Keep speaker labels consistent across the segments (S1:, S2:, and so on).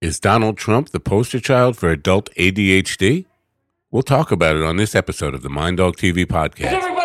S1: Is Donald Trump the poster child for adult ADHD? We'll talk about it on this episode of the Mind Dog TV podcast.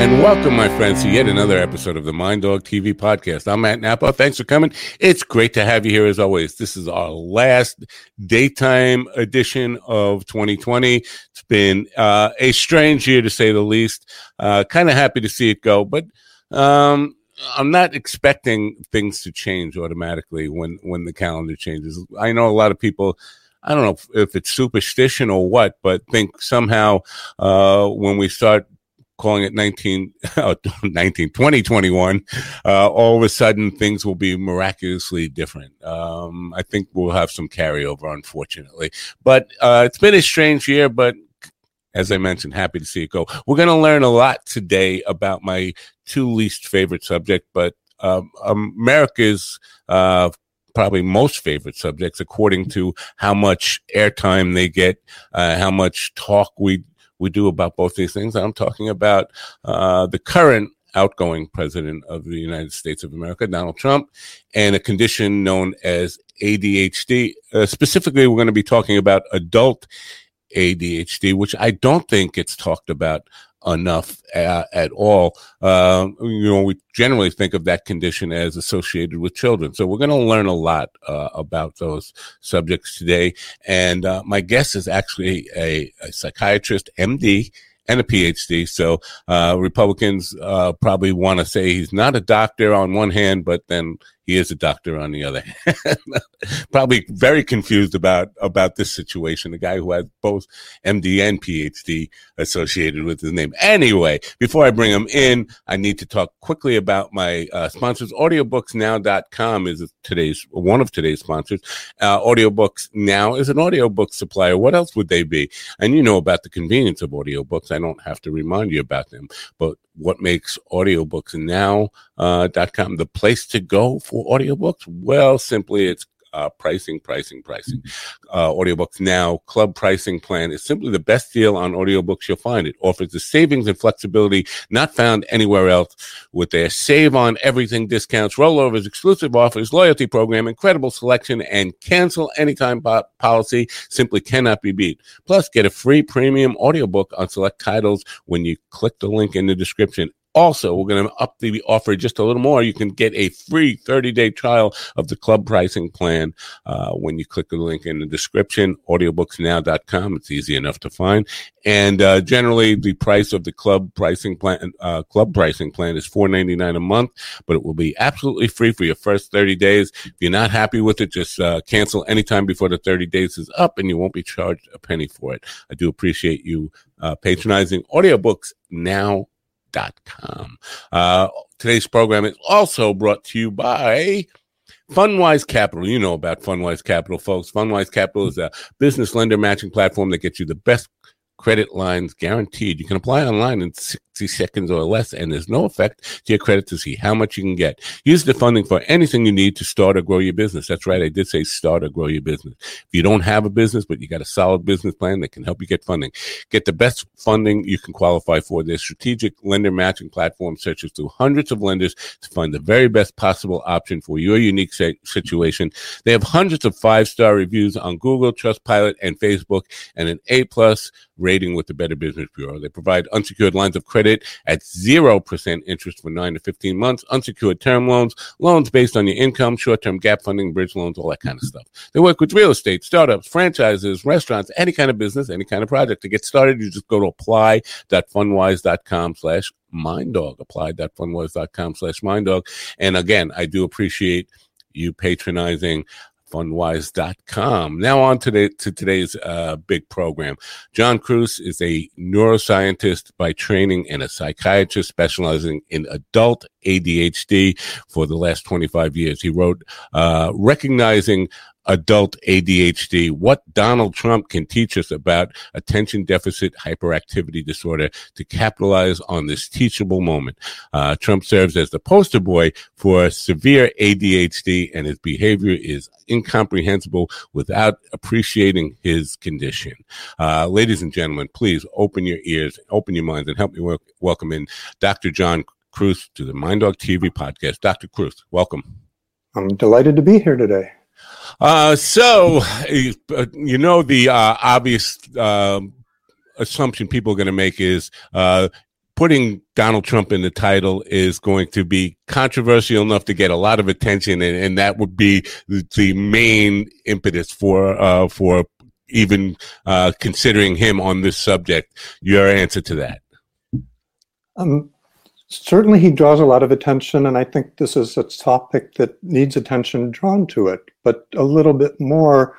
S1: And welcome, my friends, to yet another episode of the Mind Dog TV podcast. I'm Matt Nappo. Thanks for coming. It's great to have you here as always. This is our last daytime edition of 2020. It's been uh, a strange year to say the least. Uh, kind of happy to see it go, but um, I'm not expecting things to change automatically when when the calendar changes. I know a lot of people. I don't know if, if it's superstition or what, but think somehow uh, when we start calling it 19, oh, 19 2021, uh, all of a sudden things will be miraculously different. Um, I think we'll have some carryover, unfortunately. But uh, it's been a strange year, but as I mentioned, happy to see it go. We're going to learn a lot today about my two least favorite subject, but um, America's uh, probably most favorite subjects, according to how much airtime they get, uh, how much talk we we do about both these things. I'm talking about uh, the current outgoing president of the United States of America, Donald Trump, and a condition known as ADHD. Uh, specifically, we're going to be talking about adult ADHD, which I don't think gets talked about enough uh, at all. Uh, you know, we generally think of that condition as associated with children. So we're going to learn a lot uh, about those subjects today. And uh, my guest is actually a, a psychiatrist, MD, and a PhD. So uh, Republicans uh, probably want to say he's not a doctor on one hand, but then he is a doctor on the other hand. probably very confused about about this situation. A guy who has both MD and PhD associated with his name. Anyway, before I bring him in, I need to talk quickly about my uh, sponsors. Audiobooksnow.com is today's one of today's sponsors. Uh, Audiobooks Now is an audiobook supplier. What else would they be? And you know about the convenience of audiobooks. I don't have to remind you about them, but what makes audiobooks now uh, .com the place to go for audiobooks? Well, simply it's uh, pricing, pricing, pricing. Uh, audiobooks now club pricing plan is simply the best deal on audiobooks you'll find. It offers the savings and flexibility not found anywhere else with their save on everything discounts, rollovers, exclusive offers, loyalty program, incredible selection, and cancel anytime po- policy simply cannot be beat. Plus, get a free premium audiobook on select titles when you click the link in the description. Also, we're going to up the offer just a little more. You can get a free 30 day trial of the club pricing plan uh, when you click the link in the description, audiobooksnow.com. It's easy enough to find. And uh, generally, the price of the club pricing plan, uh, club pricing plan is $4.99 a month, but it will be absolutely free for your first 30 days. If you're not happy with it, just uh, cancel anytime before the 30 days is up and you won't be charged a penny for it. I do appreciate you uh, patronizing audiobooks now com. Uh, today's program is also brought to you by Fundwise Capital. You know about Fundwise Capital, folks. Fundwise Capital is a business lender matching platform that gets you the best credit lines guaranteed. You can apply online in 60 seconds or less, and there's no effect to your credit to see how much you can get. Use the funding for anything you need to start or grow your business. That's right. I did say start or grow your business. If you don't have a business, but you got a solid business plan that can help you get funding, get the best funding you can qualify for. Their strategic lender matching platform searches through hundreds of lenders to find the very best possible option for your unique situation. They have hundreds of five star reviews on Google, Trustpilot, and Facebook, and an A plus rating with the Better Business Bureau. They provide unsecured lines of credit at 0% interest for 9 to 15 months, unsecured term loans, loans based on your income, short term gap funding, bridge loans, all that kind of stuff. They work with real estate, startups, franchises, restaurants, any kind of business, any kind of project. To get started, you just go to apply.fundwise.com slash minddog, apply.fundwise.com slash minddog. And again, I do appreciate you patronizing fundwise.com. Now on to, the, to today's uh, big program. John Kruse is a neuroscientist by training and a psychiatrist specializing in adult ADHD for the last 25 years. He wrote, uh, Recognizing adult ADHD, what Donald Trump can teach us about attention deficit hyperactivity disorder to capitalize on this teachable moment. Uh, Trump serves as the poster boy for severe ADHD and his behavior is incomprehensible without appreciating his condition. Uh, ladies and gentlemen, please open your ears, open your minds and help me welcome in Dr. John Kruse to the Mind Dog TV podcast. Dr. Kruse, welcome.
S2: I'm delighted to be here today.
S1: Uh, so, you know, the uh, obvious uh, assumption people are going to make is uh, putting Donald Trump in the title is going to be controversial enough to get a lot of attention, and, and that would be the, the main impetus for uh, for even uh, considering him on this subject. Your answer to that?
S2: Um, certainly he draws a lot of attention, and I think this is a topic that needs attention drawn to it. But a little bit more,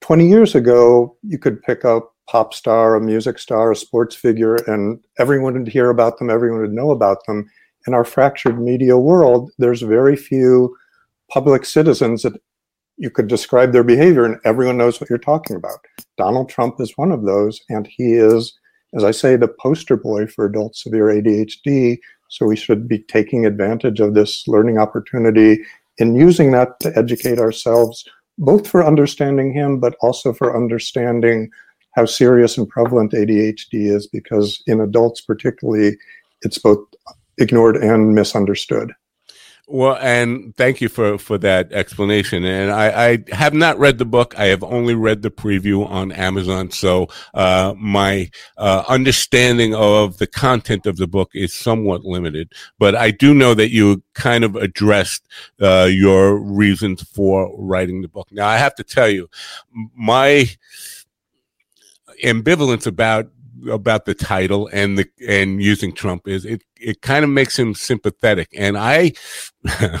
S2: 20 years ago, you could pick up pop star, a music star, a sports figure, and everyone would hear about them, everyone would know about them. In our fractured media world, there's very few public citizens that you could describe their behavior and everyone knows what you're talking about. Donald Trump is one of those, and he is as I say, the poster boy for adult severe ADHD. So we should be taking advantage of this learning opportunity and using that to educate ourselves, both for understanding him, but also for understanding how serious and prevalent ADHD is, because in adults, particularly, it's both ignored and misunderstood.
S1: Well, and thank you for, for that explanation. And I, I have not read the book. I have only read the preview on Amazon. So, uh, my, uh, understanding of the content of the book is somewhat limited, but I do know that you kind of addressed, uh, your reasons for writing the book. Now, I have to tell you, my ambivalence about about the title and the and using Trump is it it kind of makes him sympathetic. And I, uh,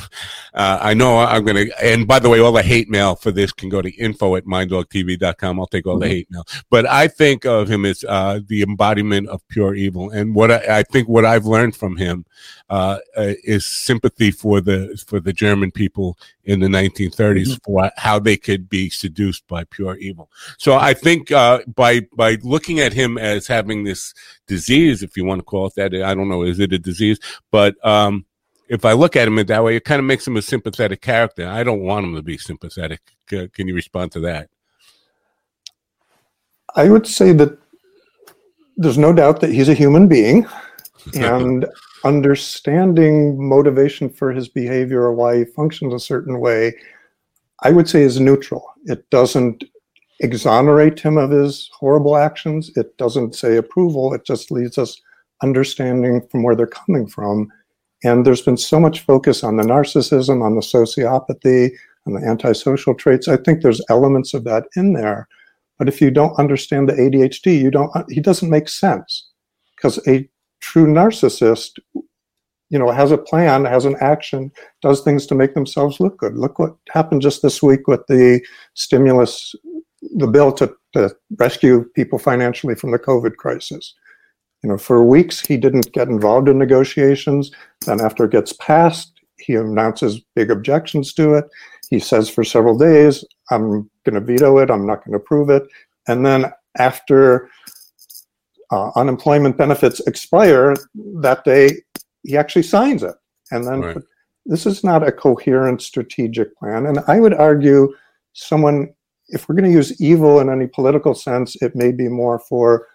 S1: I know I'm going to, and by the way, all the hate mail for this can go to info at minddogtv.com. I'll take all mm-hmm. the hate mail. But I think of him as uh, the embodiment of pure evil. And what I, I think what I've learned from him uh, uh is sympathy for the, for the German people in the 1930s mm-hmm. for how they could be seduced by pure evil. So I think uh, by, by looking at him as having this disease, if you want to call it that, I don't know, is it a disease. But um, if I look at him in that way, it kind of makes him a sympathetic character. I don't want him to be sympathetic. can you respond to that?
S2: I would say that there's no doubt that he's a human being, and understanding motivation for his behavior or why he functions a certain way, I would say is neutral. It doesn't exonerate him of his horrible actions. It doesn't say approval. It just leads us understanding from where they're coming from. And there's been so much focus on the narcissism, on the sociopathy, on the antisocial traits. I think there's elements of that in there. But if you don't understand the ADHD, you don't he doesn't make sense. Because a true narcissist, you know, has a plan, has an action, does things to make themselves look good. Look what happened just this week with the stimulus, the bill to, to rescue people financially from the COVID crisis. You know, for weeks he didn't get involved in negotiations. Then after it gets passed, he announces big objections to it. He says for several days, I'm going to veto it. I'm not going to approve it. And then after uh, unemployment benefits expire that day, he actually signs it. And then right. this is not a coherent strategic plan. And I would argue someone, if we're going to use evil in any political sense, it may be more for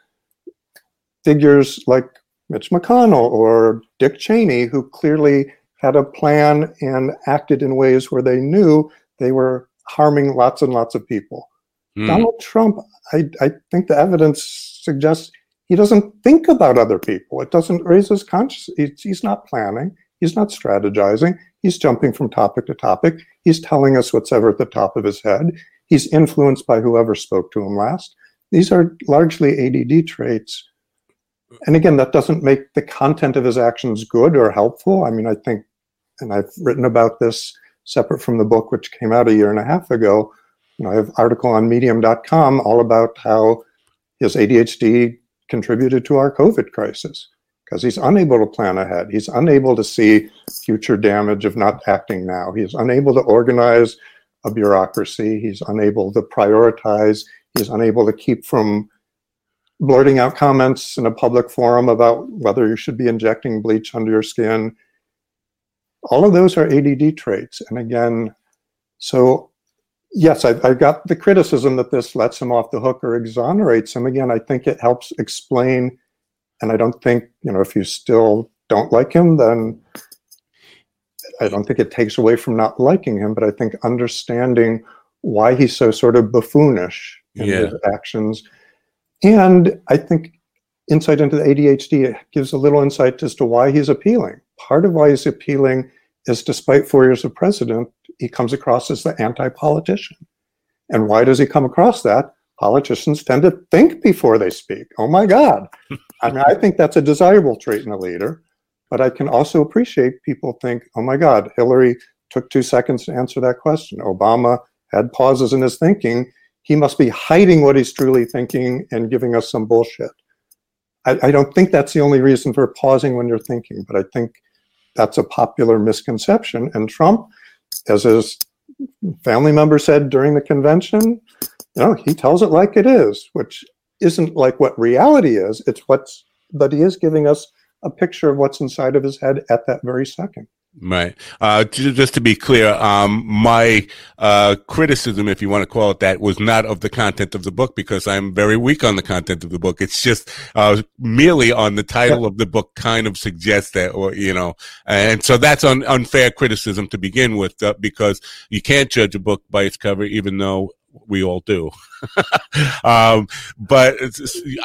S2: figures like Mitch McConnell or Dick Cheney, who clearly had a plan and acted in ways where they knew they were harming lots and lots of people. Mm. Donald Trump, I, I think the evidence suggests he doesn't think about other people. It doesn't raise his consciousness. He's, he's not planning. He's not strategizing. He's jumping from topic to topic. He's telling us what's ever at the top of his head. He's influenced by whoever spoke to him last. These are largely ADD traits and again, that doesn't make the content of his actions good or helpful. I mean, I think, and I've written about this separate from the book, which came out a year and a half ago. You know, I have an article on medium.com all about how his ADHD contributed to our COVID crisis because he's unable to plan ahead. He's unable to see future damage of not acting now. He's unable to organize a bureaucracy. He's unable to prioritize. He's unable to keep from blurting out comments in a public forum about whether you should be injecting bleach under your skin. All of those are ADD traits. And again, so yes, I've, I've, got the criticism that this lets him off the hook or exonerates him. Again, I think it helps explain. And I don't think, you know, if you still don't like him, then I don't think it takes away from not liking him, but I think understanding why he's so sort of buffoonish in yeah. his actions. And I think insight into the ADHD gives a little insight as to why he's appealing. Part of why he's appealing is despite four years of president, he comes across as the anti politician. And why does he come across that? Politicians tend to think before they speak. Oh my God. I mean, I think that's a desirable trait in a leader, but I can also appreciate people think, oh my God, Hillary took two seconds to answer that question. Obama had pauses in his thinking. He must be hiding what he's truly thinking and giving us some bullshit. I, I don't think that's the only reason for pausing when you're thinking, but I think that's a popular misconception. And Trump, as his family member said during the convention, you know, he tells it like it is, which isn't like what reality is. It's what's, but he is giving us a picture of what's inside of his head at that very second.
S1: Right. Uh, just to be clear, um, my uh, criticism, if you want to call it that, was not of the content of the book because I'm very weak on the content of the book. It's just uh, merely on the title of the book kind of suggests that, or you know, and so that's un- unfair criticism to begin with uh, because you can't judge a book by its cover, even though we all do. um, but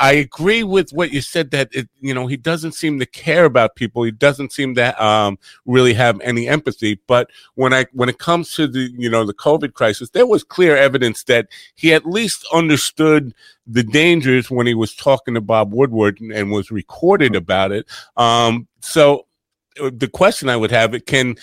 S1: I agree with what you said that it, you know he doesn't seem to care about people. He doesn't seem to um, really have any empathy. But when I when it comes to the you know the COVID crisis, there was clear evidence that he at least understood the dangers when he was talking to Bob Woodward and, and was recorded about it. Um, so uh, the question I would have it can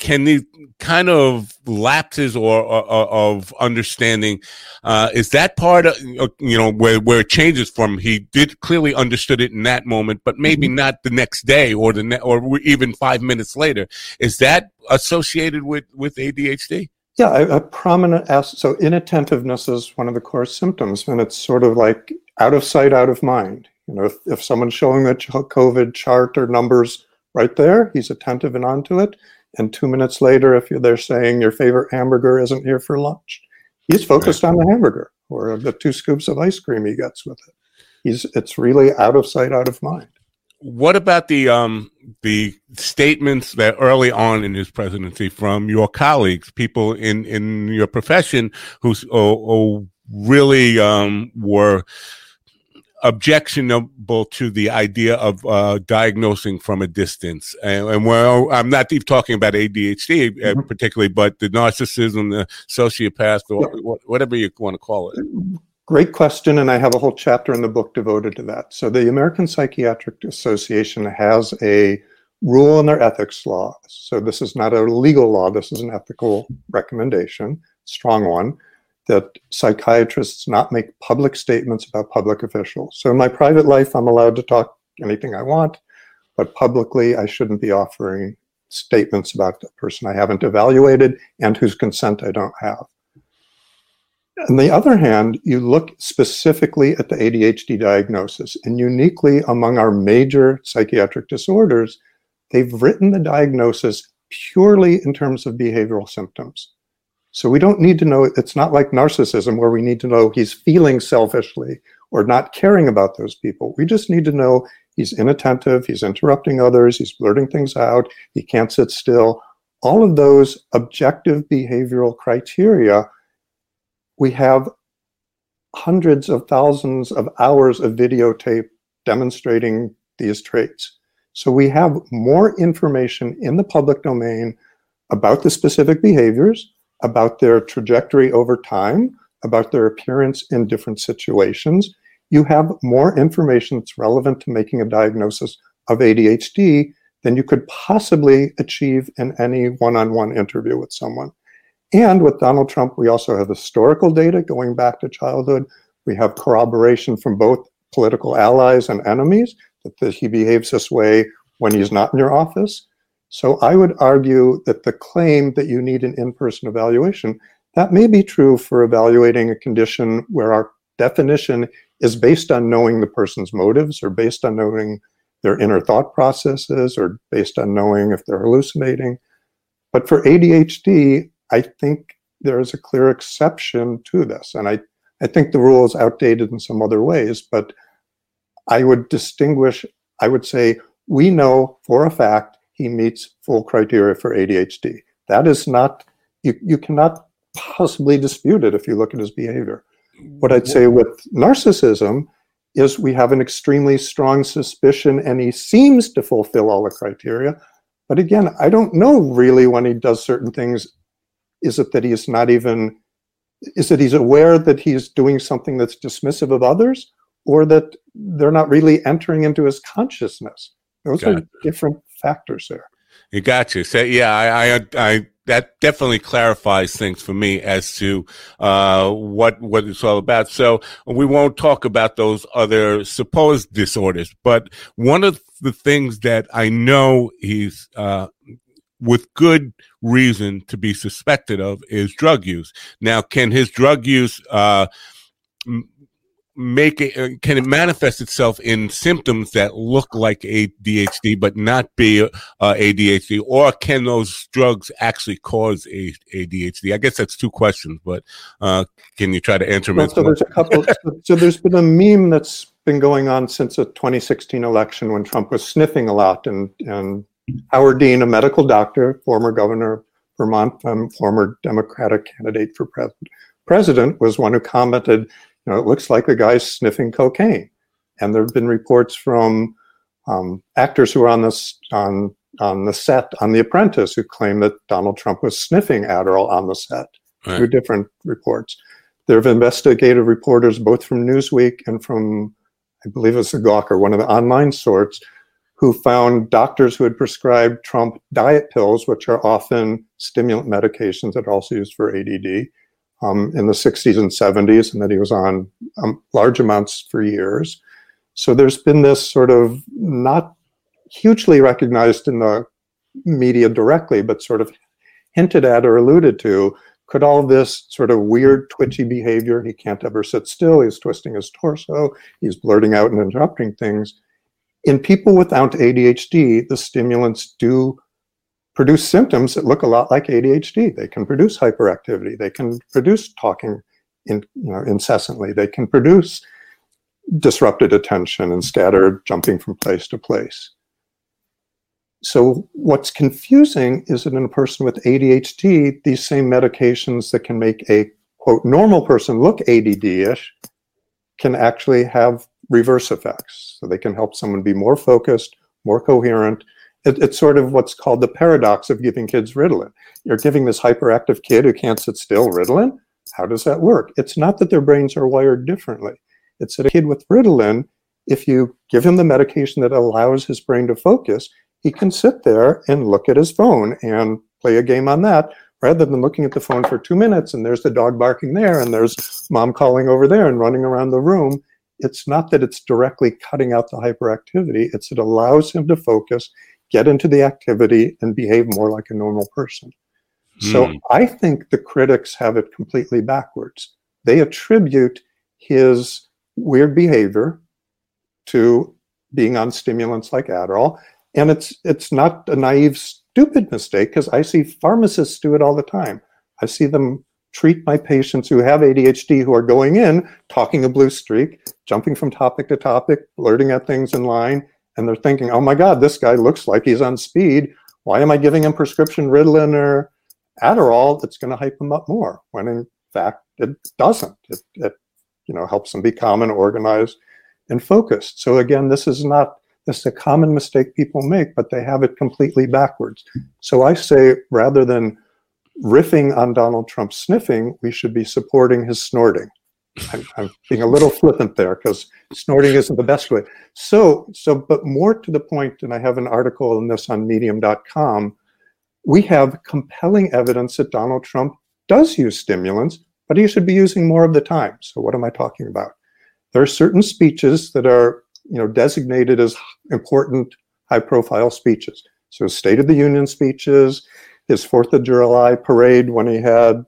S1: can the kind of lapses or, or, or of understanding uh, is that part of you know where where it changes from? He did clearly understood it in that moment but maybe mm-hmm. not the next day or the ne- or even 5 minutes later. Is that associated with with ADHD
S2: yeah a, a prominent as- so inattentiveness is one of the core symptoms and it's sort of like out of sight out of mind. You know if, if someone's showing the covid chart or numbers right there he's attentive and onto it and two minutes later, if they're saying your favorite hamburger isn't here for lunch, he's focused right. on the hamburger or the two scoops of ice cream he gets with it. He's it's really out of sight, out of mind.
S1: What about the um, the statements that early on in his presidency from your colleagues, people in in your profession who oh, oh, really um, were objectionable to the idea of uh, diagnosing from a distance. And, and well, I'm not even talking about ADHD uh, mm-hmm. particularly, but the narcissism, the sociopath, or yeah. whatever you want to call it.
S2: Great question, and I have a whole chapter in the book devoted to that. So, the American Psychiatric Association has a rule in their ethics law. So, this is not a legal law, this is an ethical recommendation, strong one that psychiatrists not make public statements about public officials. So in my private life, I'm allowed to talk anything I want, but publicly, I shouldn't be offering statements about the person I haven't evaluated and whose consent I don't have. On the other hand, you look specifically at the ADHD diagnosis, and uniquely among our major psychiatric disorders, they've written the diagnosis purely in terms of behavioral symptoms. So we don't need to know, it's not like narcissism where we need to know he's feeling selfishly or not caring about those people. We just need to know he's inattentive, he's interrupting others, he's blurting things out, he can't sit still. All of those objective behavioral criteria, we have hundreds of thousands of hours of videotape demonstrating these traits. So we have more information in the public domain about the specific behaviors about their trajectory over time, about their appearance in different situations, you have more information that's relevant to making a diagnosis of ADHD than you could possibly achieve in any one on one interview with someone. And with Donald Trump, we also have historical data going back to childhood. We have corroboration from both political allies and enemies that, he behaves this way when he's not in your office. So I would argue that the claim that you need an in-person evaluation, that may be true for evaluating a condition where our definition is based on knowing the person's motives or based on knowing their inner thought processes or based on knowing if they're hallucinating. But for ADHD, I think there is a clear exception to this. And I, I think the rule is outdated in some other ways, but I would distinguish, I would say, we know for a fact he meets full criteria for ADHD. That is not, you, you cannot possibly dispute it if you look at his behavior. What I'd say with narcissism is we have an extremely strong suspicion and he seems to fulfill all the criteria. But again, I don't know really when he does certain things. Is it that he's not even, is it he's aware that he's doing something that's dismissive of others or that they're not really entering into his consciousness? Those are different factors there.
S1: You got you. So yeah, I, I, I, that definitely clarifies things for me as to uh, what what it's all about. So we won't talk about those other supposed disorders, but one of the things that I know he's uh, with good reason to be suspected of is drug use. Now, can his drug use uh, make it uh, can it manifest itself in symptoms that look like ADHD but not be uh, ADHD or can those drugs actually cause a, ADHD I guess that's two questions but uh, can you try to answer
S2: well, so there's a couple so there's been a meme that's been going on since the 2016 election when Trump was sniffing a lot and and Howard Dean a medical doctor former governor of Vermont um, former Democratic candidate for president president was one who commented you know, it looks like the guy's sniffing cocaine. And there have been reports from um, actors who are on this on on the set on The Apprentice who claim that Donald Trump was sniffing Adderall on the set. Right. Two different reports. There have investigative reporters both from Newsweek and from, I believe it's the Gawker, one of the online sorts, who found doctors who had prescribed Trump diet pills, which are often stimulant medications that are also used for ADD, um, in the 60s and 70s, and that he was on um, large amounts for years. So there's been this sort of not hugely recognized in the media directly, but sort of hinted at or alluded to. Could all this sort of weird, twitchy behavior, he can't ever sit still, he's twisting his torso, he's blurting out and interrupting things. In people without ADHD, the stimulants do produce symptoms that look a lot like ADHD. They can produce hyperactivity. They can produce talking in, you know, incessantly. They can produce disrupted attention and scattered jumping from place to place. So what's confusing is that in a person with ADHD, these same medications that can make a quote normal person look ADD-ish can actually have reverse effects. So they can help someone be more focused, more coherent, it, it's sort of what's called the paradox of giving kids Ritalin. You're giving this hyperactive kid who can't sit still Ritalin. How does that work? It's not that their brains are wired differently. It's that a kid with Ritalin, if you give him the medication that allows his brain to focus, he can sit there and look at his phone and play a game on that rather than looking at the phone for two minutes and there's the dog barking there and there's mom calling over there and running around the room. It's not that it's directly cutting out the hyperactivity, it's it allows him to focus get into the activity and behave more like a normal person. Mm. So hmm. I think the critics have it completely backwards. They attribute his weird behavior to being on stimulants like Adderall. And it's it's not a naive, stupid mistake because I see pharmacists do it all the time. I see them treat my patients who have ADHD who are going in, talking a blue streak, jumping from topic to topic, blurting at things in line, and they're thinking, oh my God, this guy looks like he's on speed. Why am I giving him prescription Ritalin or Adderall that's going to hype him up more? When in fact, it doesn't. It, it you know helps them be calm and organized and focused. So again, this is not this is a common mistake people make, but they have it completely backwards. So I say rather than riffing on Donald Trump sniffing, we should be supporting his snorting. I'm, I'm being a little flippant there because snorting isn't the best way. So, so, but more to the point, and I have an article on this on medium.com, we have compelling evidence that Donald Trump does use stimulants, but he should be using more of the time. So what am I talking about? There are certain speeches that are you know, designated as important high profile speeches. So State of the Union speeches, his Fourth of July parade when he had,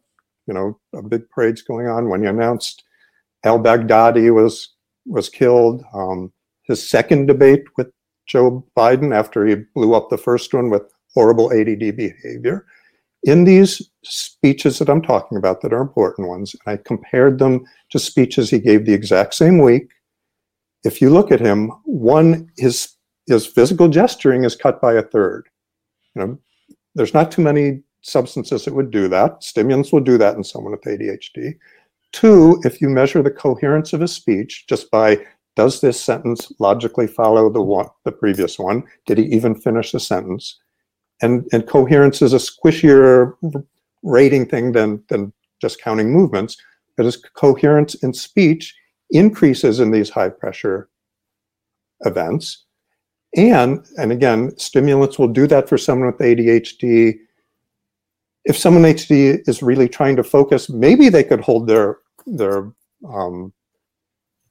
S2: you know, a big parade's going on, when he announced al Baghdadi was was killed, um, his second debate with Joe Biden after he blew up the first one with horrible ADD behavior. In these speeches that I'm talking about that are important ones, and I compared them to speeches he gave the exact same week. If you look at him, one his his physical gesturing is cut by a third. You know, there's not too many substances that would do that. Stimulants will do that in someone with ADHD. Two, if you measure the coherence of a speech just by does this sentence logically follow the one the previous one? Did he even finish the sentence? And and coherence is a squishier rating thing than than just counting movements. But his coherence in speech increases in these high pressure events. And, and again, stimulants will do that for someone with ADHD. If someone ADHD is really trying to focus, maybe they could hold their, their um,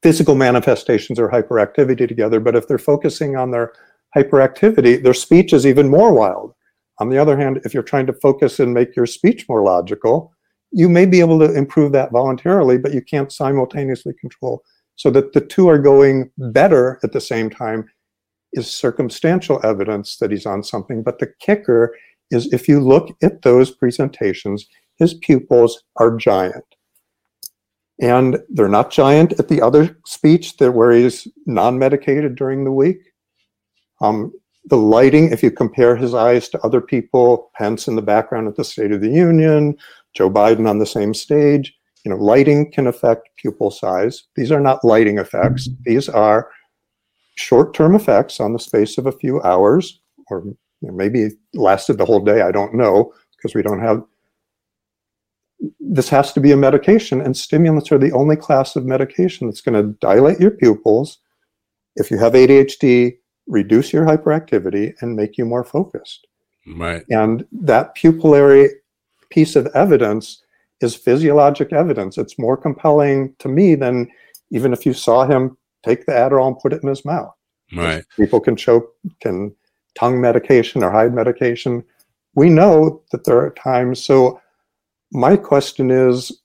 S2: physical manifestations or hyperactivity together. But if they're focusing on their hyperactivity, their speech is even more wild. On the other hand, if you're trying to focus and make your speech more logical, you may be able to improve that voluntarily, but you can't simultaneously control. So that the two are going better at the same time is circumstantial evidence that he's on something. But the kicker is if you look at those presentations, his pupils are giant. And they're not giant at the other speech that where he's non-medicated during the week. Um, the lighting, if you compare his eyes to other people, Pence in the background at the State of the Union, Joe Biden on the same stage, you know, lighting can affect pupil size. These are not lighting effects. These are short-term effects on the space of a few hours, or maybe lasted the whole day. I don't know because we don't have. This has to be a medication, and stimulants are the only class of medication that's going to dilate your pupils. If you have ADHD, reduce your hyperactivity and make you more focused.
S1: Right.
S2: And that pupillary piece of evidence is physiologic evidence. It's more compelling to me than even if you saw him take the Adderall and put it in his mouth.
S1: Right.
S2: People can choke, can tongue medication or hide medication. We know that there are times. So, my question is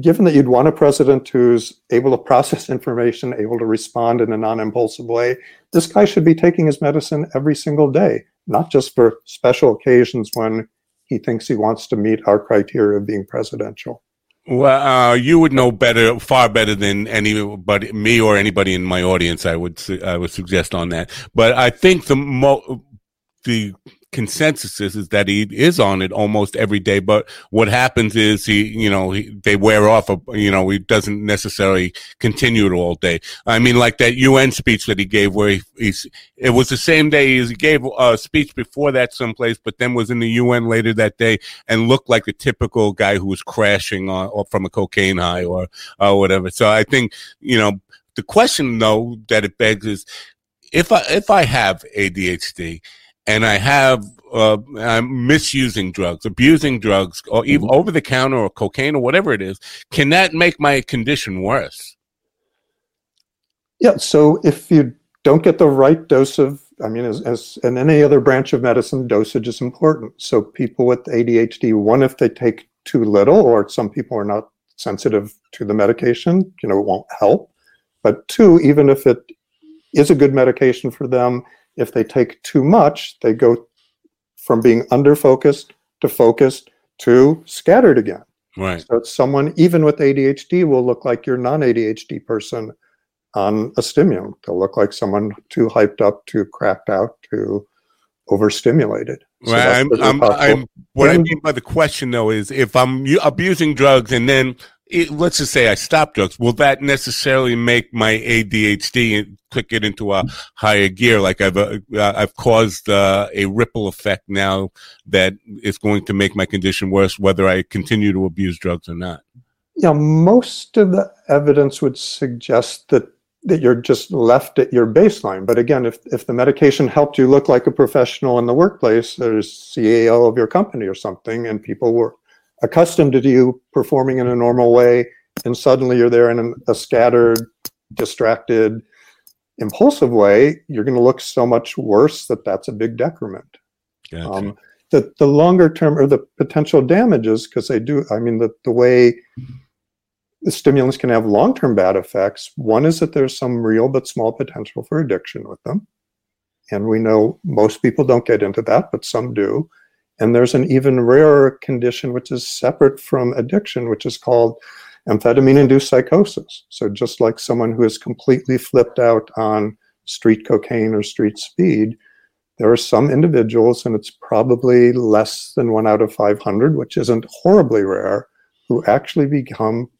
S2: given that you'd want a president who's able to process information, able to respond in a non impulsive way, this guy should be taking his medicine every single day, not just for special occasions when he thinks he wants to meet our criteria of being presidential.
S1: Well, uh, you would know better, far better than anybody, me or anybody in my audience. I would, I would suggest on that. But I think the mo- the consensus is, is that he is on it almost every day. But what happens is he, you know, he, they wear off. A, you know, he doesn't necessarily continue it all day. I mean, like that UN speech that he gave, where he, he's, it was the same day he gave a speech before that someplace, but then was in the UN later that day and looked like a typical guy who was crashing on, or from a cocaine high or, or whatever. So I think, you know, the question though that it begs is, if I if I have ADHD and I have uh, I'm misusing drugs, abusing drugs, or even mm-hmm. over the counter or cocaine or whatever it is, can that make my condition worse?
S2: Yeah. So if you don't get the right dose of, I mean, as, as in any other branch of medicine, dosage is important. So people with ADHD, one, if they take too little, or some people are not sensitive to the medication, you know, it won't help. But two, even if it is a good medication for them, if they take too much, they go from being under focused to focused to scattered again.
S1: Right.
S2: So someone, even with ADHD, will look like your non ADHD person on a stimulant. They'll look like someone too hyped up, too cracked out, too overstimulated.
S1: So right. I'm, I'm, I'm, what I mean by the question though is if I'm abusing drugs and then it, let's just say I stop drugs, will that necessarily make my ADHD click it into a higher gear? Like I've uh, I've caused uh, a ripple effect now that is going to make my condition worse, whether I continue to abuse drugs or not.
S2: Yeah, most of the evidence would suggest that that you're just left at your baseline. But again, if if the medication helped you look like a professional in the workplace, there's CEO of your company or something, and people were accustomed to you performing in a normal way, and suddenly you're there in a scattered, distracted, impulsive way, you're going to look so much worse that that's a big decrement.
S1: Gotcha.
S2: Um, the, the longer term or the potential damages, because they do, I mean, the, the way the stimulants can have long term bad effects, one is that there's some real but small potential for addiction with them. And we know most people don't get into that, but some do. And there's an even rarer condition, which is separate from addiction, which is called amphetamine induced psychosis. So, just like someone who is completely flipped out on street cocaine or street speed, there are some individuals, and it's probably less than one out of 500, which isn't horribly rare, who actually become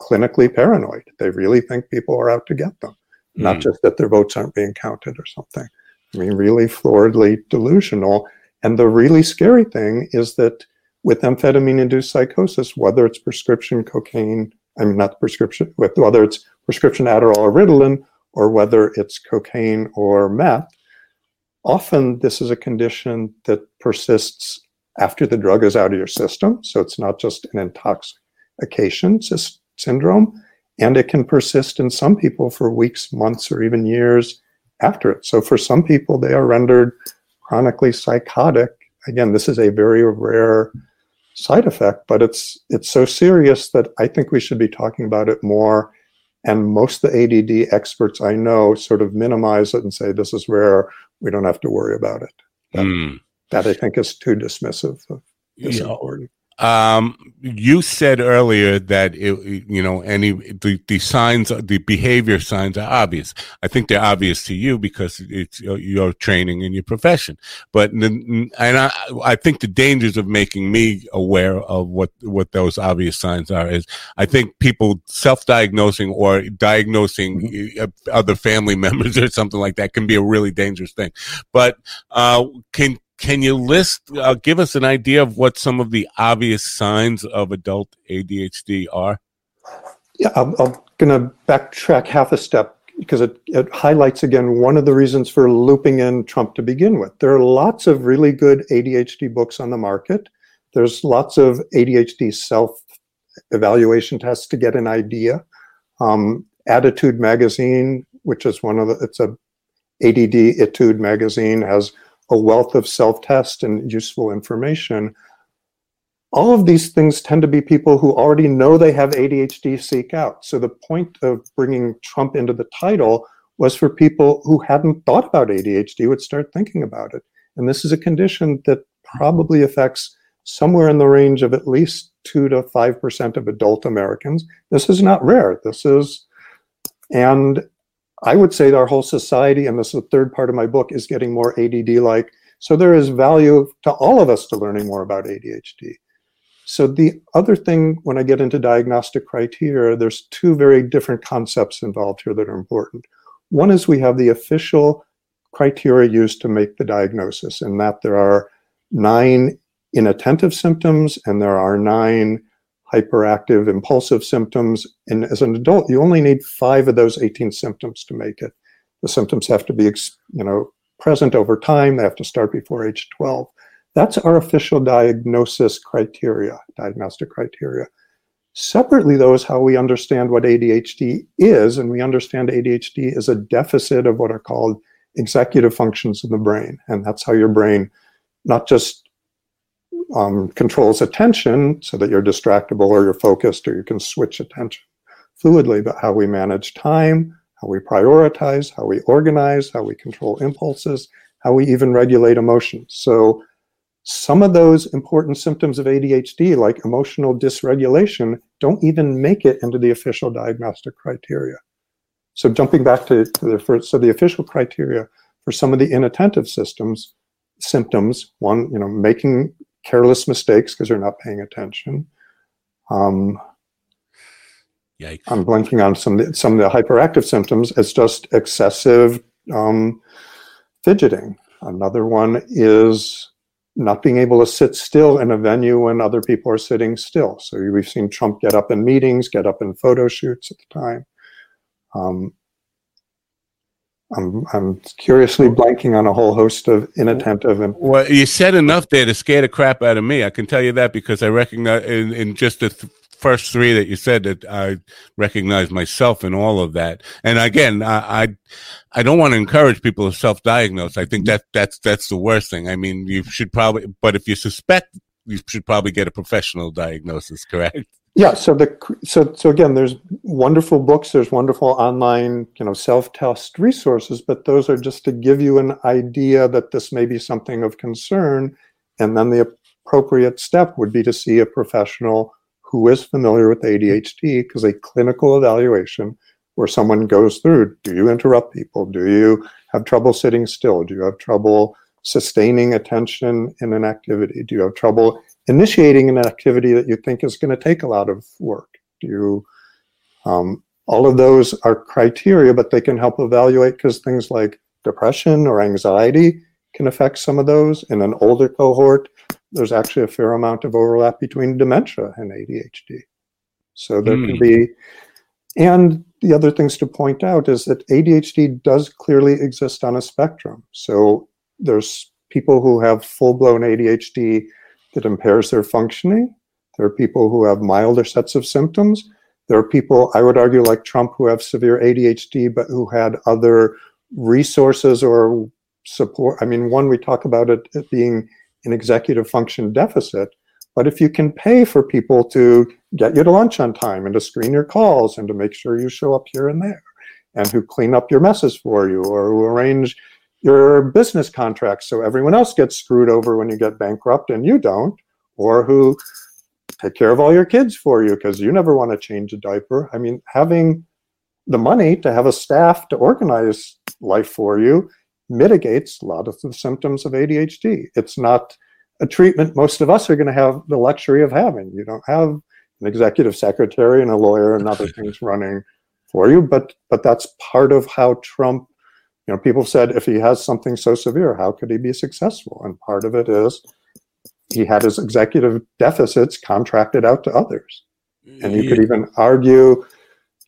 S2: clinically paranoid. They really think people are out to get them, mm. not just that their votes aren't being counted or something. I mean, really floridly delusional. And the really scary thing is that with amphetamine induced psychosis, whether it's prescription cocaine, I mean, not prescription, whether it's prescription Adderall or Ritalin, or whether it's cocaine or meth, often this is a condition that persists after the drug is out of your system. So it's not just an intoxication syndrome, and it can persist in some people for weeks, months, or even years after it. So for some people, they are rendered chronically psychotic. Again, this is a very rare side effect, but it's it's so serious that I think we should be talking about it more. And most of the ADD experts I know sort of minimize it and say this is rare. We don't have to worry about it. That,
S1: Mm.
S2: that I think is too dismissive of this
S1: Yeah.
S2: important.
S1: Um, you said earlier that it, you know, any the, the signs, the behavior signs are obvious. I think they're obvious to you because it's your, your training and your profession. But and I, I think the dangers of making me aware of what what those obvious signs are is I think people self-diagnosing or diagnosing uh, other family members or something like that can be a really dangerous thing. But uh, can can you list, uh, give us an idea of what some of the obvious signs of adult ADHD are?
S2: Yeah, I'm, I'm going to backtrack half a step because it, it highlights again one of the reasons for looping in Trump to begin with. There are lots of really good ADHD books on the market. There's lots of ADHD self evaluation tests to get an idea. Um, ADDitude magazine, which is one of the, it's a ADDitude magazine, has a wealth of self test and useful information. All of these things tend to be people who already know they have ADHD seek out. So the point of bringing Trump into the title was for people who hadn't thought about ADHD would start thinking about it. And this is a condition that probably affects somewhere in the range of at least 2 to 5% of adult Americans. This is not rare. This is, and I would say our whole society, and this is the third part of my book, is getting more ADD like. So there is value to all of us to learning more about ADHD. So the other thing, when I get into diagnostic criteria, there's two very different concepts involved here that are important. One is we have the official criteria used to make the diagnosis, and that there are nine inattentive symptoms and there are nine hyperactive impulsive symptoms. And as an adult, you only need five of those 18 symptoms to make it. The symptoms have to be, you know, present over time. They have to start before age 12. That's our official diagnosis criteria, diagnostic criteria. Separately, though, is how we understand what ADHD is, and we understand ADHD is a deficit of what are called executive functions in the brain, and that's how your brain not just um, controls attention so that you're distractible or you're focused or you can switch attention fluidly, but how we manage time, how we prioritize, how we organize, how we control impulses, how we even regulate emotions. So, some of those important symptoms of ADHD, like emotional dysregulation, don't even make it into the official diagnostic criteria. So, jumping back to, the first, so the official criteria for some of the inattentive systems symptoms, one, you know, making careless mistakes because they're not paying attention. Um,
S1: Yikes.
S2: I'm blanking on some of the, some of the hyperactive symptoms. It's just excessive um, fidgeting. Another one is not being able to sit still in a venue when other people are sitting still. So we've seen Trump get up in meetings, get up in photo shoots at the time. Um, I'm, I'm curiously blanking on a whole host of inattentive and
S1: Well, you said enough there to scare the crap out of me. I can tell you that because I recognize in, in just the th- first three that you said that I recognize myself in all of that. And again, I, I, I don't want to encourage people to self-diagnose. I think that that's that's the worst thing. I mean, you should probably, but if you suspect, you should probably get a professional diagnosis. Correct?
S2: Yeah. So the so so again, there's wonderful books. There's wonderful online, you know, self-test resources, but those are just to give you an idea that this may be something of concern, and then the appropriate step would be to see a professional who is familiar with ADHD because a clinical evaluation where someone goes through do you interrupt people? Do you have trouble sitting still? Do you have trouble sustaining attention in an activity? Do you have trouble initiating an activity that you think is going to take a lot of work? Do you, um, all of those are criteria, but they can help evaluate because things like depression or anxiety can affect some of those. In an older cohort, there's actually a fair amount of overlap between dementia and ADHD. So there mm. can hmm. be, and the other things to point out is that ADHD does clearly exist on a spectrum. So there's people who have full blown ADHD that impairs their functioning. There are people who have milder sets of symptoms. There are people, I would argue, like Trump, who have severe ADHD, but who had other resources or support. I mean, one, we talk about it being an executive function deficit. But if you can pay for people to get you to lunch on time and to screen your calls and to make sure you show up here and there and who clean up your messes for you or who arrange your business contracts so everyone else gets screwed over when you get bankrupt and you don't, or who take care of all your kids for you because you never want to change a diaper. I mean, having the money to have a staff to organize life for you mitigates a lot of the symptoms of ADHD. It's not a treatment most of us are going to have the luxury of having. You don't have an executive secretary and a lawyer and other things running for you, but but that's part of how Trump, you know, people said if he has something so severe, how could he be successful? And part of it is he had his executive deficits contracted out to others. And you could mm-hmm. even argue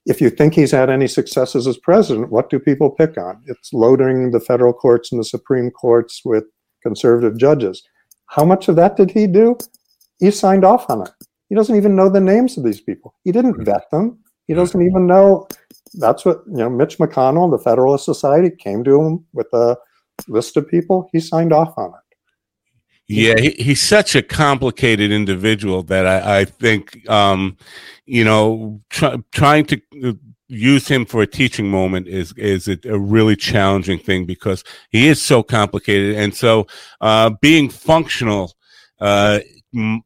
S2: if you think he's had any successes as president, what do people pick on? It's loading the federal courts and the Supreme Courts with conservative judges. How much of that did he do? He signed off on it. He doesn't even know the names of these people. He didn't mm-hmm. vet them. He mm-hmm. doesn't even know. That's what, you know, Mitch McConnell, the Federalist Society, came to him with a list of people. He signed off on it.
S1: Yeah, he, he's such a complicated individual that I, I think, um, you know, try, trying to use him for a teaching moment is is a, a, really challenging thing because he is so complicated, and so uh, being functional uh,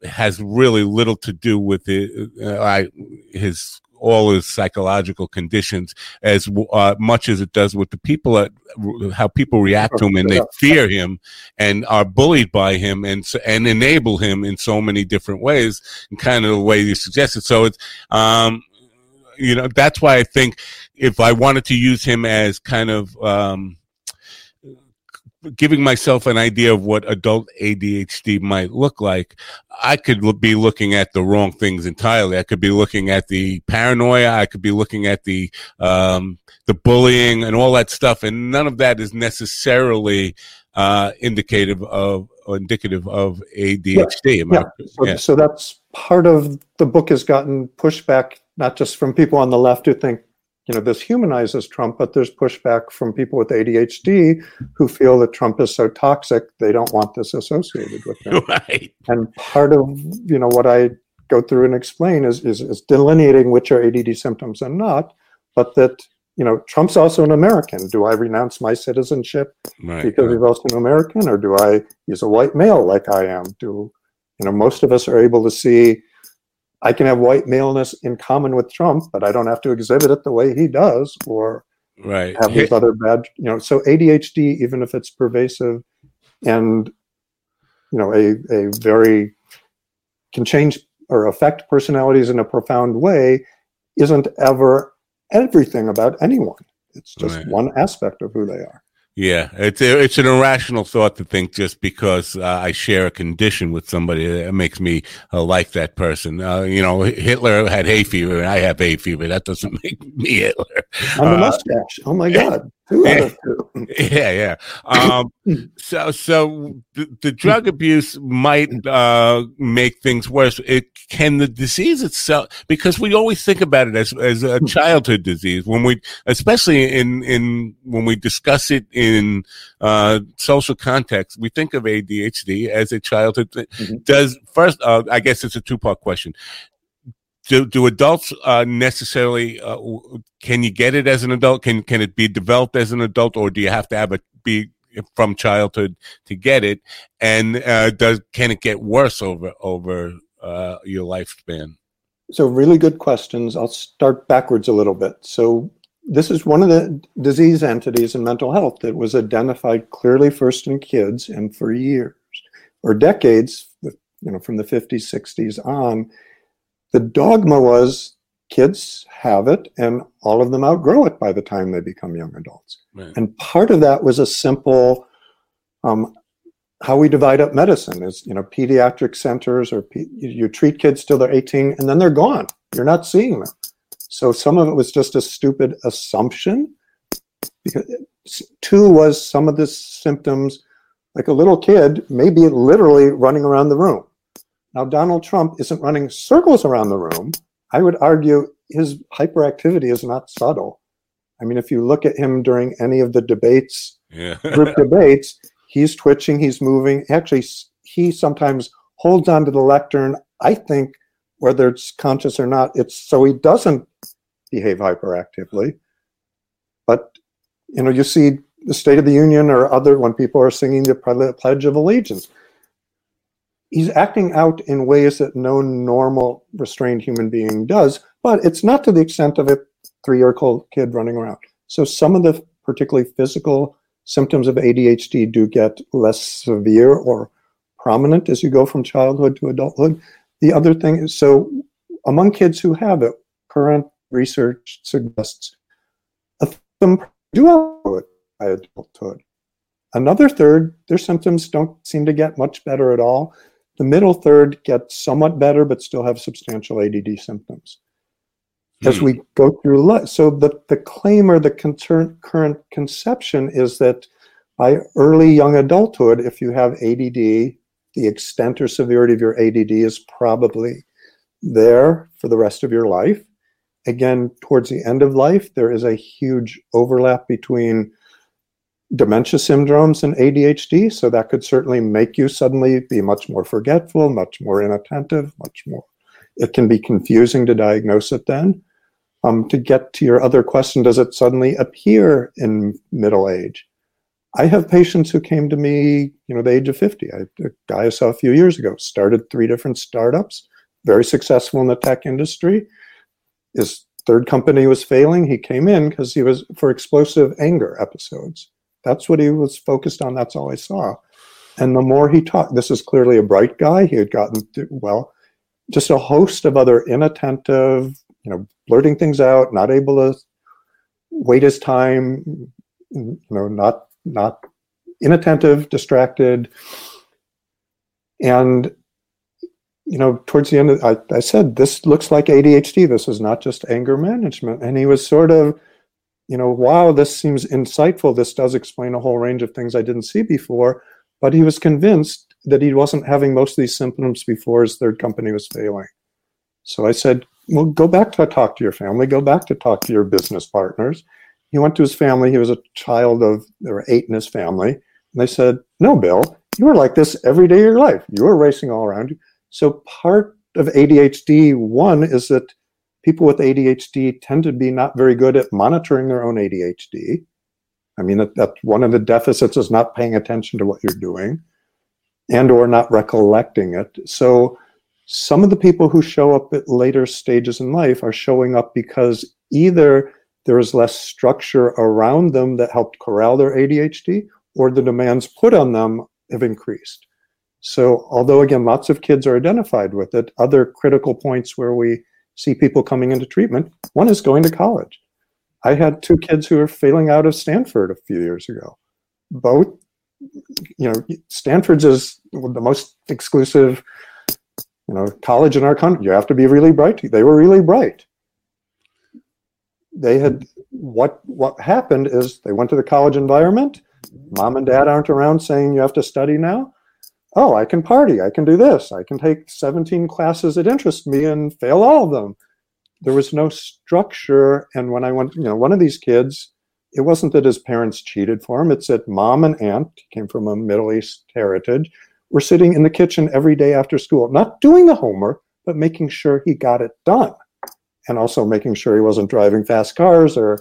S1: has really little to do with it, uh, I, his all his psychological conditions as uh, much as it does with the people that how people react to him and they fear him and are bullied by him and and enable him in so many different ways and kind of the way you suggested so it's um you know that's why i think if i wanted to use him as kind of um giving myself an idea of what adult ADHD might look like, I could be looking at the wrong things entirely. I could be looking at the paranoia. I could be looking at the um, the bullying and all that stuff, and none of that is necessarily uh, indicative of or indicative of ADHD.
S2: Yeah. yeah. So, yeah. so that's part of the book has gotten pushback, not just from people on the left who think you know, this humanizes Trump, but there's pushback from people with ADHD who feel that Trump is so toxic they don't want this associated with them. Right. And part of you know what I go through and explain is, is is delineating which are ADD symptoms and not, but that you know Trump's also an American. Do I renounce my citizenship right, because right. he's also an American, or do I? He's a white male like I am. Do you know most of us are able to see I can have white maleness in common with Trump, but I don't have to exhibit it the way he does or
S1: right.
S2: have these other bad, you know. So ADHD, even if it's pervasive and you know a a very can change or affect personalities in a profound way, isn't ever everything about anyone. It's just right. one aspect of who they are.
S1: Yeah, it's it's an irrational thought to think just because uh, I share a condition with somebody that makes me uh, like that person. Uh, you know, Hitler had hay fever, and I have hay fever. That doesn't make me Hitler.
S2: I'm a uh, mustache. Oh my god! Two two.
S1: yeah, yeah. Um, so, so the, the drug abuse might uh, make things worse. It can the disease itself because we always think about it as as a childhood disease when we, especially in in when we discuss it in uh, social context, we think of ADHD as a childhood.
S2: Mhm.
S1: Does first? Uh, I guess it's a two part question. Do, do adults uh, necessarily uh, can you get it as an adult? Can can it be developed as an adult, or do you have to have it be from childhood to get it? And uh, does can it get worse over over uh, your lifespan?
S2: So, really good questions. I'll start backwards a little bit. So, this is one of the disease entities in mental health that was identified clearly first in kids and for years or decades, you know, from the 50s, 60s on. The dogma was kids have it and all of them outgrow it by the time they become young adults.
S1: Right.
S2: And part of that was a simple um, how we divide up medicine is, you know, pediatric centers or pe- you you treat kids till they're 18 and then they're gone. You're not seeing them. So some of it was just a stupid assumption. Because two was some of the symptoms, like a little kid, maybe literally running around the room. Now Donald Trump isn't running circles around the room. I would argue his hyperactivity is not subtle. I mean, if you look at him during any of the debates
S1: Yeah.
S2: group debates, he's twitching, he's moving. Actually, he sometimes holds onto the lectern. I think whether it's conscious or not, it's so he doesn't behave hyperactively. But you know, you see the State of the Union or other when people are singing the Pledge of Allegiance. He's acting out in ways that no normal restrained human being does, but it's not to the extent of a three-year-old kid running around. So some of the particularly physical symptoms of ADHD do get less severe or prominent as you go from childhood to adulthood. The other thing is so among kids who have it, current research suggests a third do it by adulthood. Another third, their symptoms don't seem to get much better at all. The middle third get somewhat better, but still have substantial ADD symptoms as
S1: Hmm.
S2: we go through life. So the, the claim or the concern, current conception is that by early young adulthood, if you have ADD, the extent or severity of your ADD is probably there for the rest of your life. Again, towards the end of life, there is a huge overlap between dementia syndromes and ADHD. So that could certainly make you suddenly be much more forgetful, much more inattentive, much more. It can be confusing to diagnose it then. Um, to get to your other question, does it suddenly appear in middle age? I have patients who came to me, you know, the age of 50. I, a guy I saw a few years ago started three different startups, very successful in the tech industry. His third company was failing. He came in because he was for explosive anger episodes. That's what he was focused on. That's all I saw. And the more he talked, this is clearly a bright guy. He had gotten, through, well, just a host of other inattentive, you know, blurting things out, not able to wait his time, you know, not not inattentive, distracted, and you know, towards the end, of, I, I said this looks like ADHD. This is not just anger management, and he was sort of, you know, wow, this seems insightful. This does explain a whole range of things I didn't see before. But he was convinced that he wasn't having most of these symptoms before his third company was failing. So I said, well, go back to talk to your family, go back to talk to your business partners. He went to his family. He was a child of, there were eight in his family. And they said, no, Bill, you were like this every day of your life. You were racing all around you. So part of ADHD, one, is that people with ADHD tend to be not very good at monitoring their own ADHD. I mean, that, that one of the deficits is not paying attention to what you're doing and or not recollecting it. So some of the people who show up at later stages in life are showing up because either there is less structure around them that helped corral their ADHD or the demands put on them have increased. So, although again, lots of kids are identified with it, other critical points where we see people coming into treatment one is going to college. I had two kids who were failing out of Stanford a few years ago. Both, you know, Stanford's is the most exclusive you know, college in our country. You have to be really bright. They were really bright. They had what what happened is they went to the college environment. Mom and dad aren't around saying you have to study now. Oh, I can party. I can do this. I can take 17 classes that interest me and fail all of them. There was no structure. And when I went, you know, one of these kids, it wasn't that his parents cheated for him. It's that mom and aunt came from a Middle East heritage were sitting in the kitchen every day after school, not doing the homework, but making sure he got it done and also making sure he wasn't driving fast cars or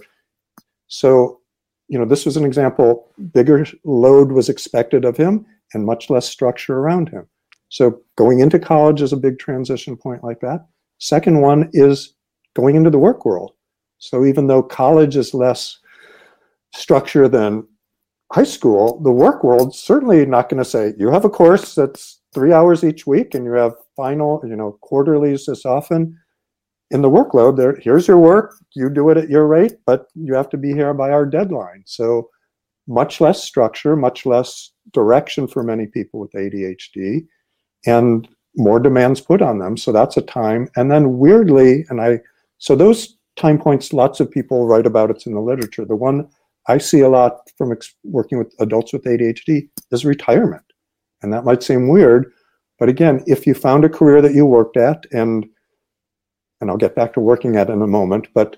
S2: so you know this was an example bigger load was expected of him and much less structure around him. So going into college is a big transition point like that. Second one is going into the work world. So even though college is less structure than high school the work world certainly not going to say you have a course that's three hours each week and you have final you know quarterlies this often. In the workload there here's your work you do it at your rate but you have to be here by our deadline. So much less structure much less direction for many people with adhd and more demands put on them. So that's a time. And then weirdly and i so those time points lots of people write about it's in the literature. The one i see a lot from ex- working with adults with adhd is retirement. And that might seem weird but again if you found a career that you worked at and and I'll get back to working at in a moment, but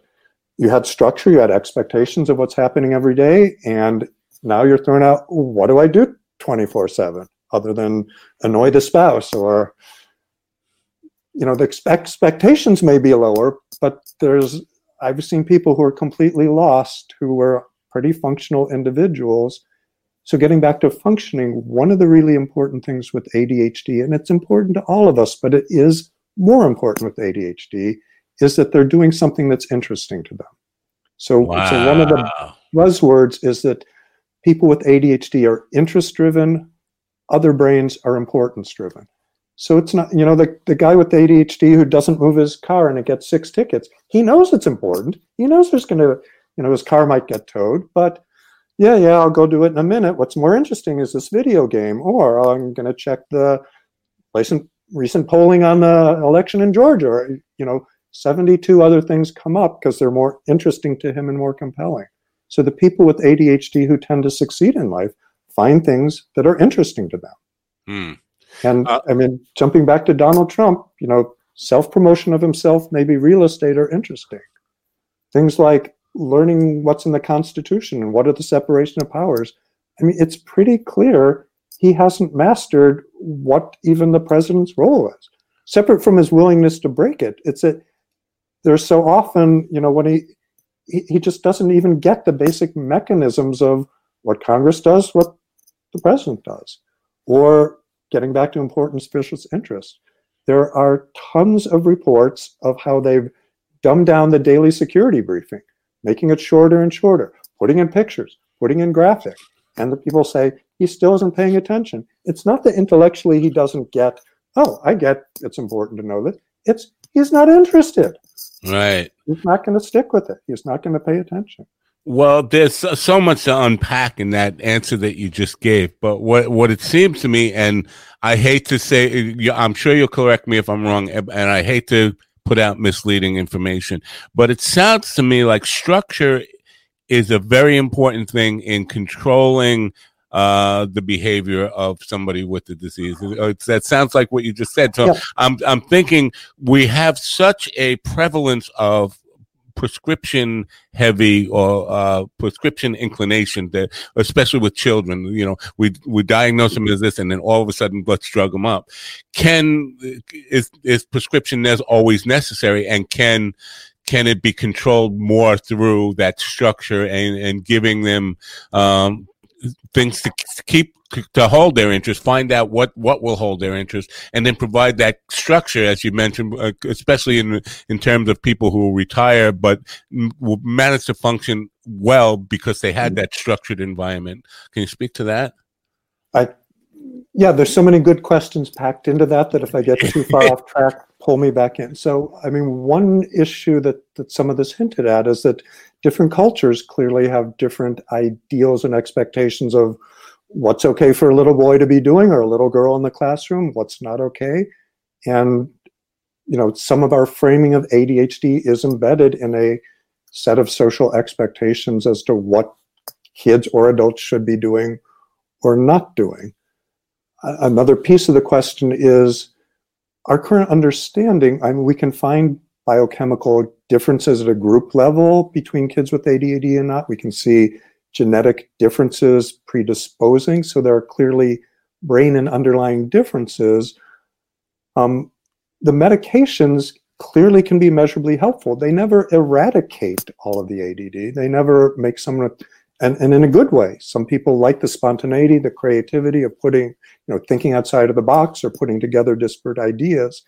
S2: you had structure, you had expectations of what's happening every day, and now you're thrown out, what do I do 24 7 other than annoy the spouse or you know the expectations may be lower but there's i've seen people who are completely lost who were pretty functional individuals. So getting back to functioning one of the really important things with adhd and it's important to all of us but it is more important with ADHD is that they're doing something that's interesting to them. So, wow. so one of the buzzwords is that people with ADHD are interest driven, other brains are importance driven. So it's not, you know, the, the guy with ADHD who doesn't move his car and it gets six tickets, he knows it's important. He knows there's going to, you know, his car might get towed, but yeah, yeah, I'll go do it in a minute. What's more interesting is this video game, or I'm going to check the license recent polling on the election in Georgia, or, you know, 72 other things come up because they're more interesting to him and more compelling. So the people with ADHD who tend to succeed in life find things that are interesting to them. Hmm. And uh, I mean, jumping back to Donald Trump, you know, self promotion of himself, maybe real estate are interesting. Things like learning what's in the Constitution and what are the separation of powers. I mean, it's pretty clear he hasn't mastered what even the president's role is. Separate from his willingness to break it, it's that there's so often, you know, when he, he he just doesn't even get the basic mechanisms of what Congress does, what the president does, or getting back to important special interests. There are tons of reports of how they've dumbed down the daily security briefing, making it shorter and shorter, putting in pictures, putting in graphics. And the people say, he still isn't paying attention. It's not that intellectually he doesn't get, oh, I get it's important to know that. It's he's not interested.
S1: Right.
S2: He's not going to stick with it. He's not going to pay attention.
S1: Well, there's so much to unpack in that answer that you just gave. But what what it seems to me, and I hate to say, I'm sure you'll correct me if I'm wrong, and I hate to put out misleading information, but it sounds to me like structure is a very important thing in controlling uh, the behavior of somebody with the disease. It's, that sounds like what you just said. So yeah. I'm I'm thinking we have such a prevalence of prescription heavy or uh, prescription inclination that especially with children you know we we diagnose them as this and then all of a sudden let's drug them up can is is prescription as always necessary and can can it be controlled more through that structure and, and giving them um, things to keep to hold their interest, find out what what will hold their interest, and then provide that structure, as you mentioned, uh, especially in in terms of people who will retire but will manage to function well because they had that structured environment. Can you speak to that?
S2: I yeah, there's so many good questions packed into that that if I get too far off track, pull me back in. So, I mean, one issue that, that some of this hinted at is that different cultures clearly have different ideals and expectations of what's okay for a little boy to be doing or a little girl in the classroom, what's not okay. And, you know, some of our framing of ADHD is embedded in a set of social expectations as to what kids or adults should be doing or not doing. Another piece of the question is our current understanding. I mean, we can find biochemical differences at a group level between kids with ADHD and not. We can see genetic differences predisposing. So there are clearly brain and underlying differences. Um, the medications clearly can be measurably helpful. They never eradicate all of the ADD. They never make someone, and, and in a good way. Some people like the spontaneity, the creativity of putting, you know, thinking outside of the box or putting together disparate ideas.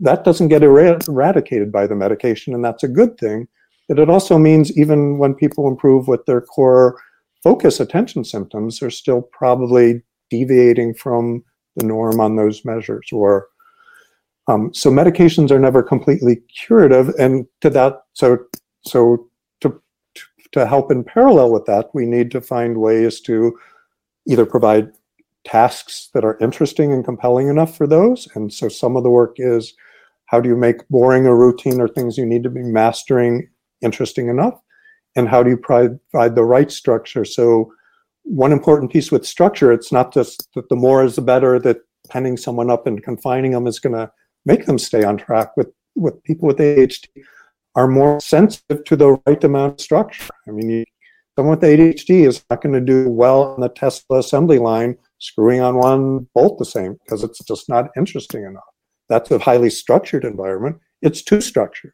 S2: That doesn't get eradicated by the medication, and that's a good thing. But it also means even when people improve with their core focus attention symptoms, they're still probably deviating from the norm on those measures or um, so medications are never completely curative and to that so so to to help in parallel with that we need to find ways to either provide tasks that are interesting and compelling enough for those. And so some of the work is how do you make boring or routine or things you need to be mastering interesting enough? And how do you provide the right structure? So one important piece with structure it's not just that the more is the better that penning someone up and confining them is going to make them stay on track with with people with ADHD are more sensitive to the right amount of structure. I mean, you, someone with ADHD is not going to do well on the Tesla assembly line screwing on one bolt the same because it's just not interesting enough. That's a highly structured environment. It's too structured.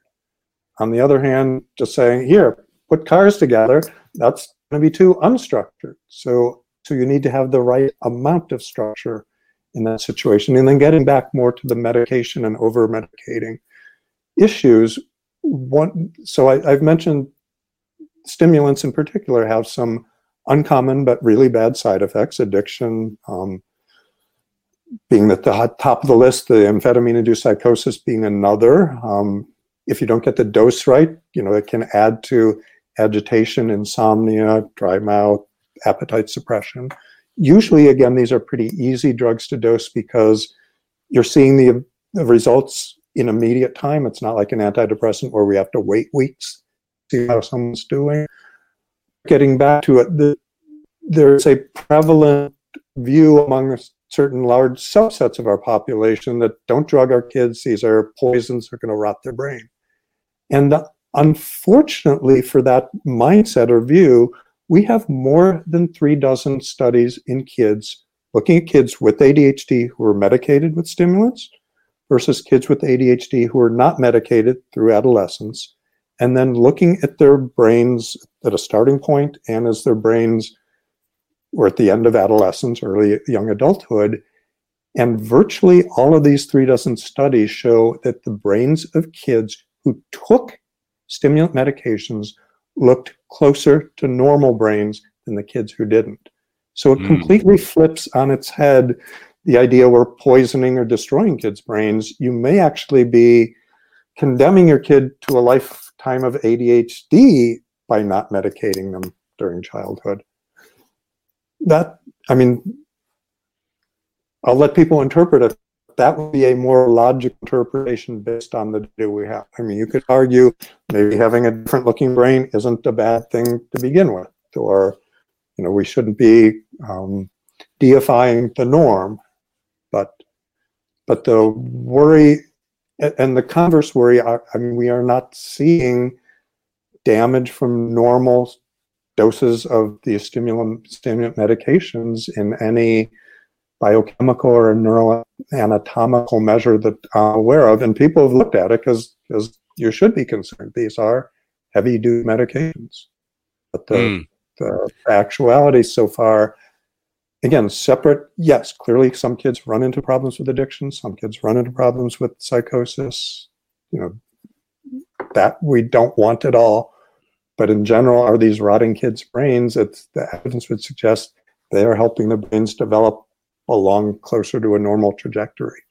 S2: On the other hand, just saying, here, put cars together, that's going to be too unstructured. So, so you need to have the right amount of structure in that situation. And then getting back more to the medication and over medicating issues. One, so I, I've mentioned stimulants in particular have some uncommon but really bad side effects addiction um, being at the top of the list the amphetamine induced psychosis being another um, if you don't get the dose right you know it can add to agitation insomnia dry mouth appetite suppression Usually, again, these are pretty easy drugs to dose because you're seeing the, the results in immediate time. It's not like an antidepressant where we have to wait weeks to see how someone's doing. Getting back to it, the, there's a prevalent view among certain large subsets of our population that don't drug our kids. These are poisons that are going to rot their brain. And uh, unfortunately, for that mindset or view, we have more than three dozen studies in kids looking at kids with ADHD who are medicated with stimulants versus kids with ADHD who are not medicated through adolescence, and then looking at their brains at a starting point and as their brains were at the end of adolescence, early young adulthood. And virtually all of these three dozen studies show that the brains of kids who took stimulant medications looked closer to normal brains than the kids who didn't. So it mm. completely flips on its head the idea we're poisoning or destroying kids' brains. You may actually be condemning your kid to a lifetime of ADHD by not medicating them during childhood. That, I mean, I'll let people interpret it that would be a more logical interpretation based on the data we have. I mean, you could argue maybe having a different looking brain isn't a bad thing to begin with, or you know, we shouldn't be um, deifying the norm, but but the worry and the converse worry. I mean, we are not seeing damage from normal doses of the stimulant stimulant medications in any biochemical or neuroanatomical measure that I'm aware of. And people have looked at it because you should be concerned. These are heavy duty medications. But the, mm. the actuality so far, again, separate, yes, clearly some kids run into problems with addiction, some kids run into problems with psychosis. You know, that we don't want at all. But in general, are these rotting kids' brains? It's the evidence would suggest they are helping the brains develop along closer to a normal trajectory.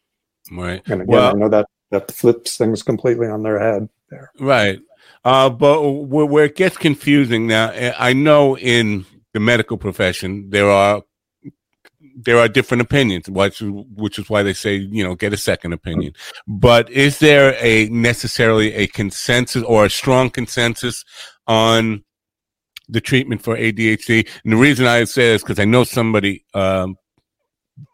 S1: Right.
S2: And again, well, I know that that flips things completely on their head there.
S1: Right. Uh, but where, where it gets confusing now, eh, I know in the medical profession there are there are different opinions, which, which is why they say, you know, get a second opinion. But is there a necessarily a consensus or a strong consensus on the treatment for ADHD? And the reason I say this because I know somebody, um,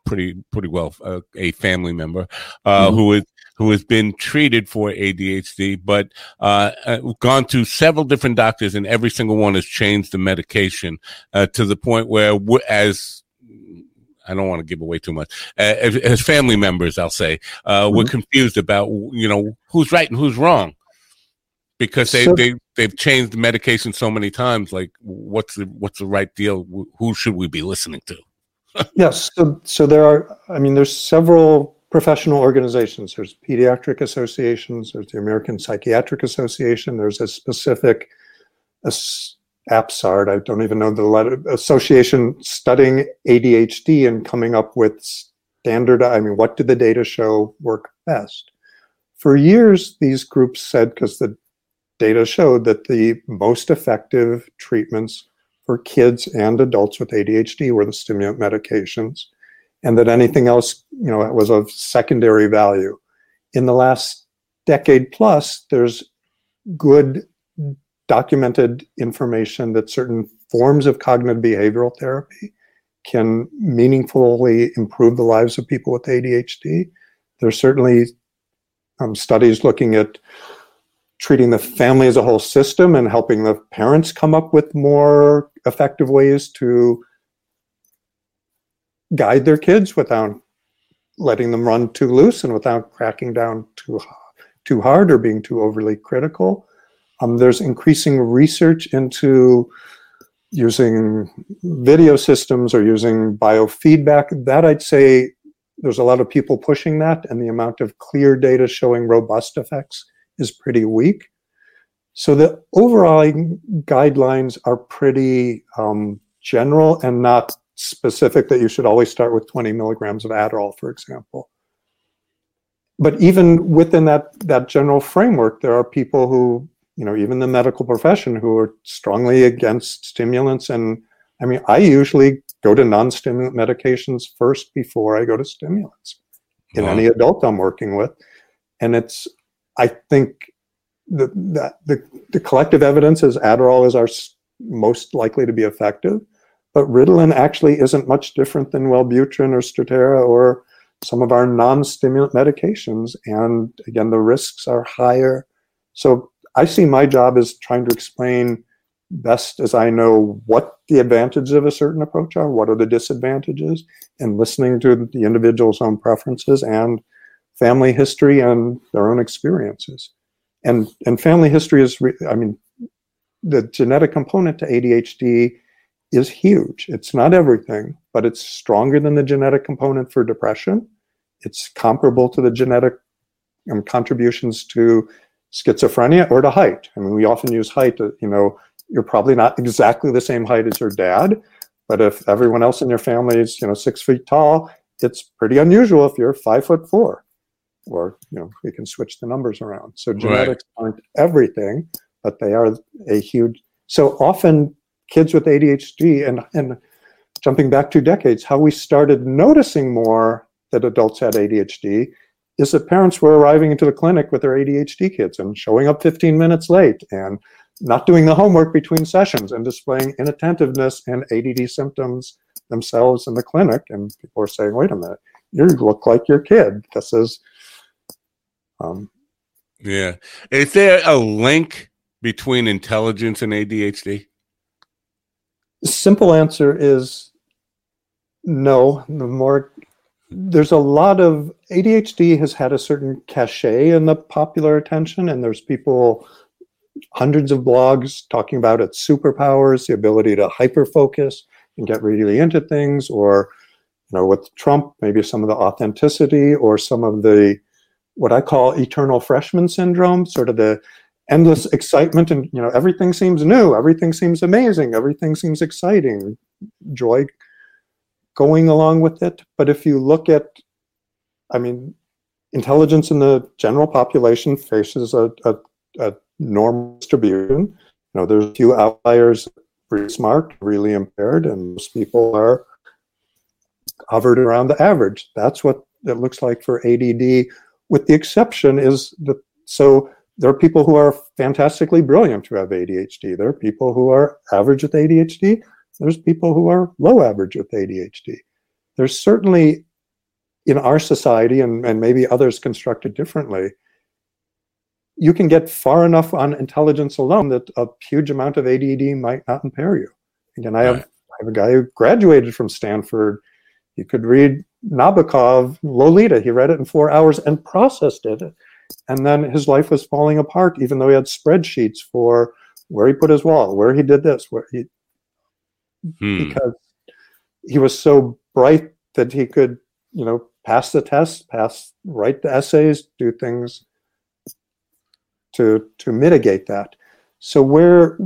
S1: pretty pretty well, uh, a family member uh, mm-hmm. who is who has been treated for ADHD, but uh, uh, gone to several different doctors, and every single one has changed the medication uh, to the point where, as I don't want to give away too much. Uh, as, as, family members, I'll say, uh, mm-hmm. we're confused about you know who's right and who's wrong because they so, they they've changed the medication so many times. Like, what's the what's the right deal? Who should we be listening to?
S2: yes, so so there are. I mean, there's several professional organizations. There's pediatric associations. There's the American Psychiatric Association. There's a specific APSARD, I don't even know the letter, association studying ADHD and coming up with standard, I mean, what did the data show work best? For years, these groups said, because the data showed that the most effective treatments for kids and adults with ADHD were the stimulant medications, and that anything else, you know, was of secondary value. In the last decade plus, there's good documented information that certain forms of cognitive behavioral therapy can meaningfully improve the lives of people with ADHD. There's certainly um, studies looking at treating the family as a whole system and helping the parents come up with more effective ways to guide their kids without letting them run too loose and without cracking down too too hard or being too overly critical. Um, there's increasing research into using video systems or using biofeedback. That I'd say there's a lot of people pushing that, and the amount of clear data showing robust effects is pretty weak. So the overall guidelines are pretty um, general and not specific that you should always start with 20 milligrams of Adderall, for example. But even within that, that general framework, there are people who you know, even the medical profession who are strongly against stimulants. And I mean, I usually go to non stimulant medications first before I go to stimulants in wow. any adult I'm working with. And it's, I think the, that the, the collective evidence is Adderall is our most likely to be effective, but Ritalin actually isn't much different than Wellbutrin or Strattera or some of our non-stimulant medications. And again, the risks are higher. So I see my job as trying to explain best as I know what the advantages of a certain approach are, what are the disadvantages, and listening to the individual's own preferences and family history and their own experiences. And and family history is, re- I mean, the genetic component to ADHD is huge. It's not everything, but it's stronger than the genetic component for depression. It's comparable to the genetic um, contributions to schizophrenia or to height. I mean, we often use height, to, you know, you're probably not exactly the same height as your dad, but if everyone else in your family is, you know, six feet tall, it's pretty unusual if you're five foot four. Or, you know, we can switch the numbers around. So genetics right. aren't everything, but they are a huge. So often kids with ADHD and, and jumping back two decades, how we started noticing more that adults had ADHD is that parents were arriving into the clinic with their ADHD kids and showing up 15 minutes late and not doing the homework between sessions and displaying inattentiveness and ADD symptoms themselves in the clinic. And people are saying, wait a minute, you look like your kid. This is. Um,
S1: yeah. Is there a link between intelligence and ADHD?
S2: Simple answer is no. The more there's a lot of ADHD has had a certain cachet in the popular attention, and there's people, hundreds of blogs talking about its superpowers, the ability to hyper focus and get really into things, or you know, with Trump, maybe some of the authenticity or some of the what I call eternal freshman syndrome, sort of the endless excitement and you know everything seems new, everything seems amazing, everything seems exciting, joy going along with it. But if you look at, I mean, intelligence in the general population faces a, a, a normal distribution. You know, there's a few outliers, really smart, really impaired, and most people are hovered around the average. That's what it looks like for ADD, with the exception is that so there are people who are fantastically brilliant who have ADHD. There are people who are average with ADHD. There's people who are low average with ADHD. There's certainly in our society, and, and maybe others constructed differently, you can get far enough on intelligence alone that a huge amount of ADD might not impair you. Again, I have, I have a guy who graduated from Stanford. He could read Nabokov, Lolita. He read it in four hours and processed it. And then his life was falling apart, even though he had spreadsheets for where he put his wall, where he did this, where he, hmm. because he was so bright that he could, you know, pass the test, pass, write the essays, do things to to mitigate that. So where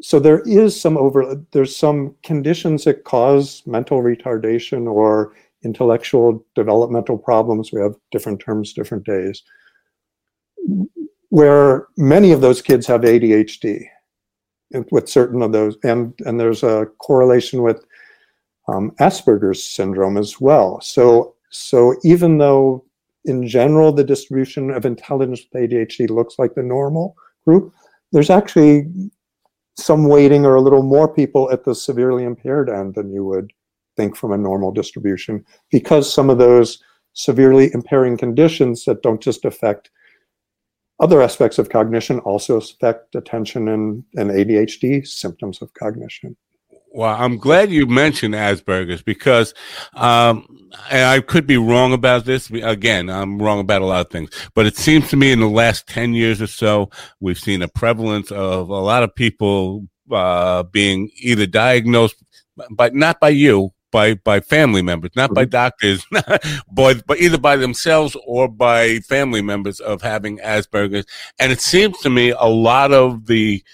S2: so there is some over there's some conditions that cause mental retardation or intellectual developmental problems. We have different terms, different days. Where many of those kids have ADHD with certain of those, and and there's a correlation with um, Asperger's syndrome as well. So so even though in general, the distribution of intelligence with ADHD looks like the normal group. There's actually some weighting or a little more people at the severely impaired end than you would think from a normal distribution because some of those severely impairing conditions that don't just affect other aspects of cognition also affect attention and, and ADHD symptoms of cognition.
S1: Well, I'm glad you mentioned Asperger's because um, I could be wrong about this. Again, I'm wrong about a lot of things, but it seems to me in the last 10 years or so, we've seen a prevalence of a lot of people uh, being either diagnosed, but not by you, by by family members, not by mm-hmm. doctors, but but either by themselves or by family members of having Asperger's. And it seems to me a lot of the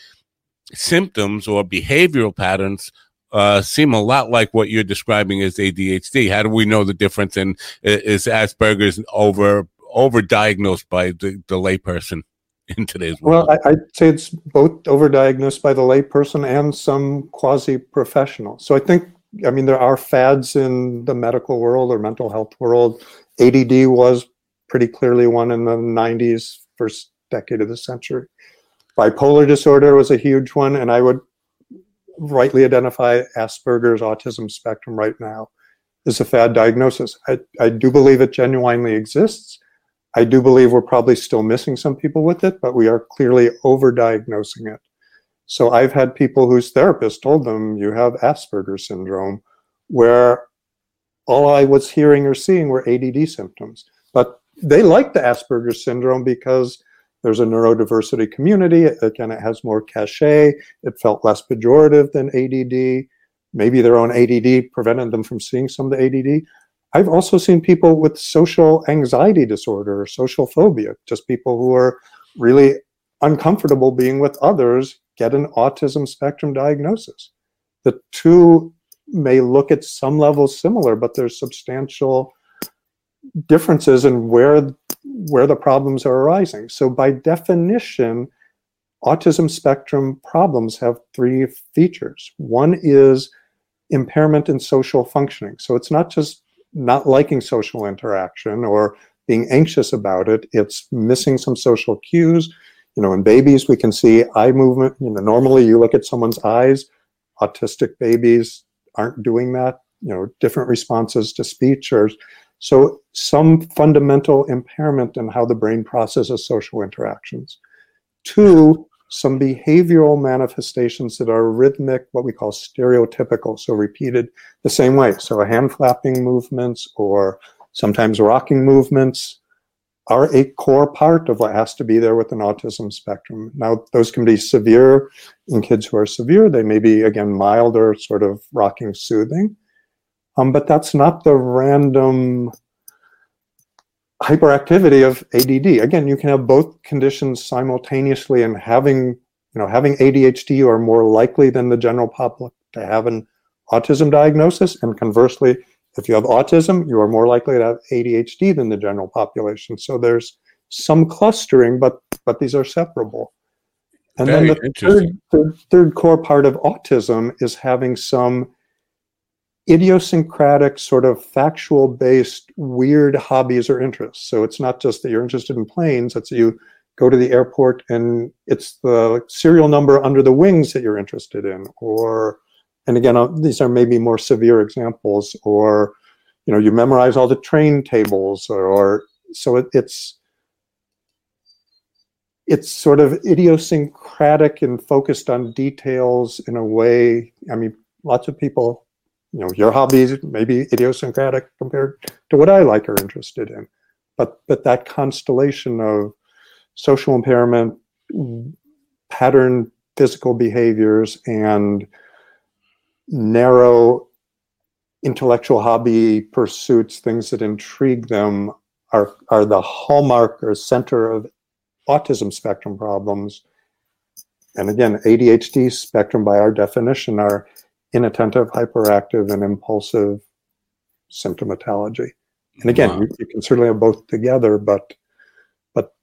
S1: symptoms or behavioral patterns uh, seem a lot like what you're describing as ADHD. How do we know the difference? And is Asperger's over overdiagnosed by the, the layperson in today's
S2: world? Well, I, would say it's both overdiagnosed by the layperson and some quasi professional. So I think, I mean, there are fads in the medical world or mental health world. ADD was pretty clearly one in the 90s, first decade of the century. Bipolar disorder was a huge one, and I would rightly identify Asperger's autism spectrum right now is a fad diagnosis. I, I do believe it genuinely exists. I do believe we're probably still missing some people with it, but we are clearly overdiagnosing it. So I've had people whose therapist told them you have Asperger's syndrome, where all I was hearing or seeing were ADD symptoms. But they like the Asperger's syndrome because there's a neurodiversity community. Again, it has more cachet. It felt less pejorative than ADD. Maybe their own ADD prevented them from seeing some of the ADD. I've also seen people with social anxiety disorder or social phobia, just people who are really uncomfortable being with others get an autism spectrum diagnosis. The two may look at some levels similar, but there's substantial differences in where where the problems are arising. So by definition, autism spectrum problems have three features. One is impairment in social functioning. So it's not just not liking social interaction or being anxious about it, it's missing some social cues. You know, in babies, we can see eye movement. You know, normally you look at someone's eyes, autistic babies aren't doing that. You know, different responses to speech or so some fundamental impairment in how the brain processes social interactions. Two, some behavioral manifestations that are rhythmic, what we call stereotypical, so repeated the same way. So hand flapping movements or sometimes rocking movements are a core part of what has to be there with an autism spectrum. Now, those can be severe in kids who are severe. They may be, again, mild or sort of rocking soothing. Um, but that's not the random hyperactivity of ADD. Again, you can have both conditions simultaneously, and having you know having ADHD, you are more likely than the general public to have an autism diagnosis, and conversely, if you have autism, you are more likely to have ADHD than the general population. So there's some clustering, but but these are separable. And Very then the third, third, third, core part of autism is having some idiosyncratic, sort of factual based, weird hobbies or interests. So it's not just that you're interested in planes, it's that you go to the airport and it's the serial number under the wings that you're interested in. Or, and again, uh, these are maybe more severe examples, or, you know, you memorize all the train tables, or, or so it, it's, it's sort of idiosyncratic and focused on details in a way. I mean, lots of people you know your hobbies may be idiosyncratic compared to what I like or interested in, but but that constellation of social impairment, pattern physical behaviors, and narrow intellectual hobby pursuits, things that intrigue them, are are the hallmark or center of autism spectrum problems. And again, ADHD spectrum, by our definition, are inattentive, hyperactive, and impulsive symptomatology. And again, wow. you, you, can certainly have both together, but but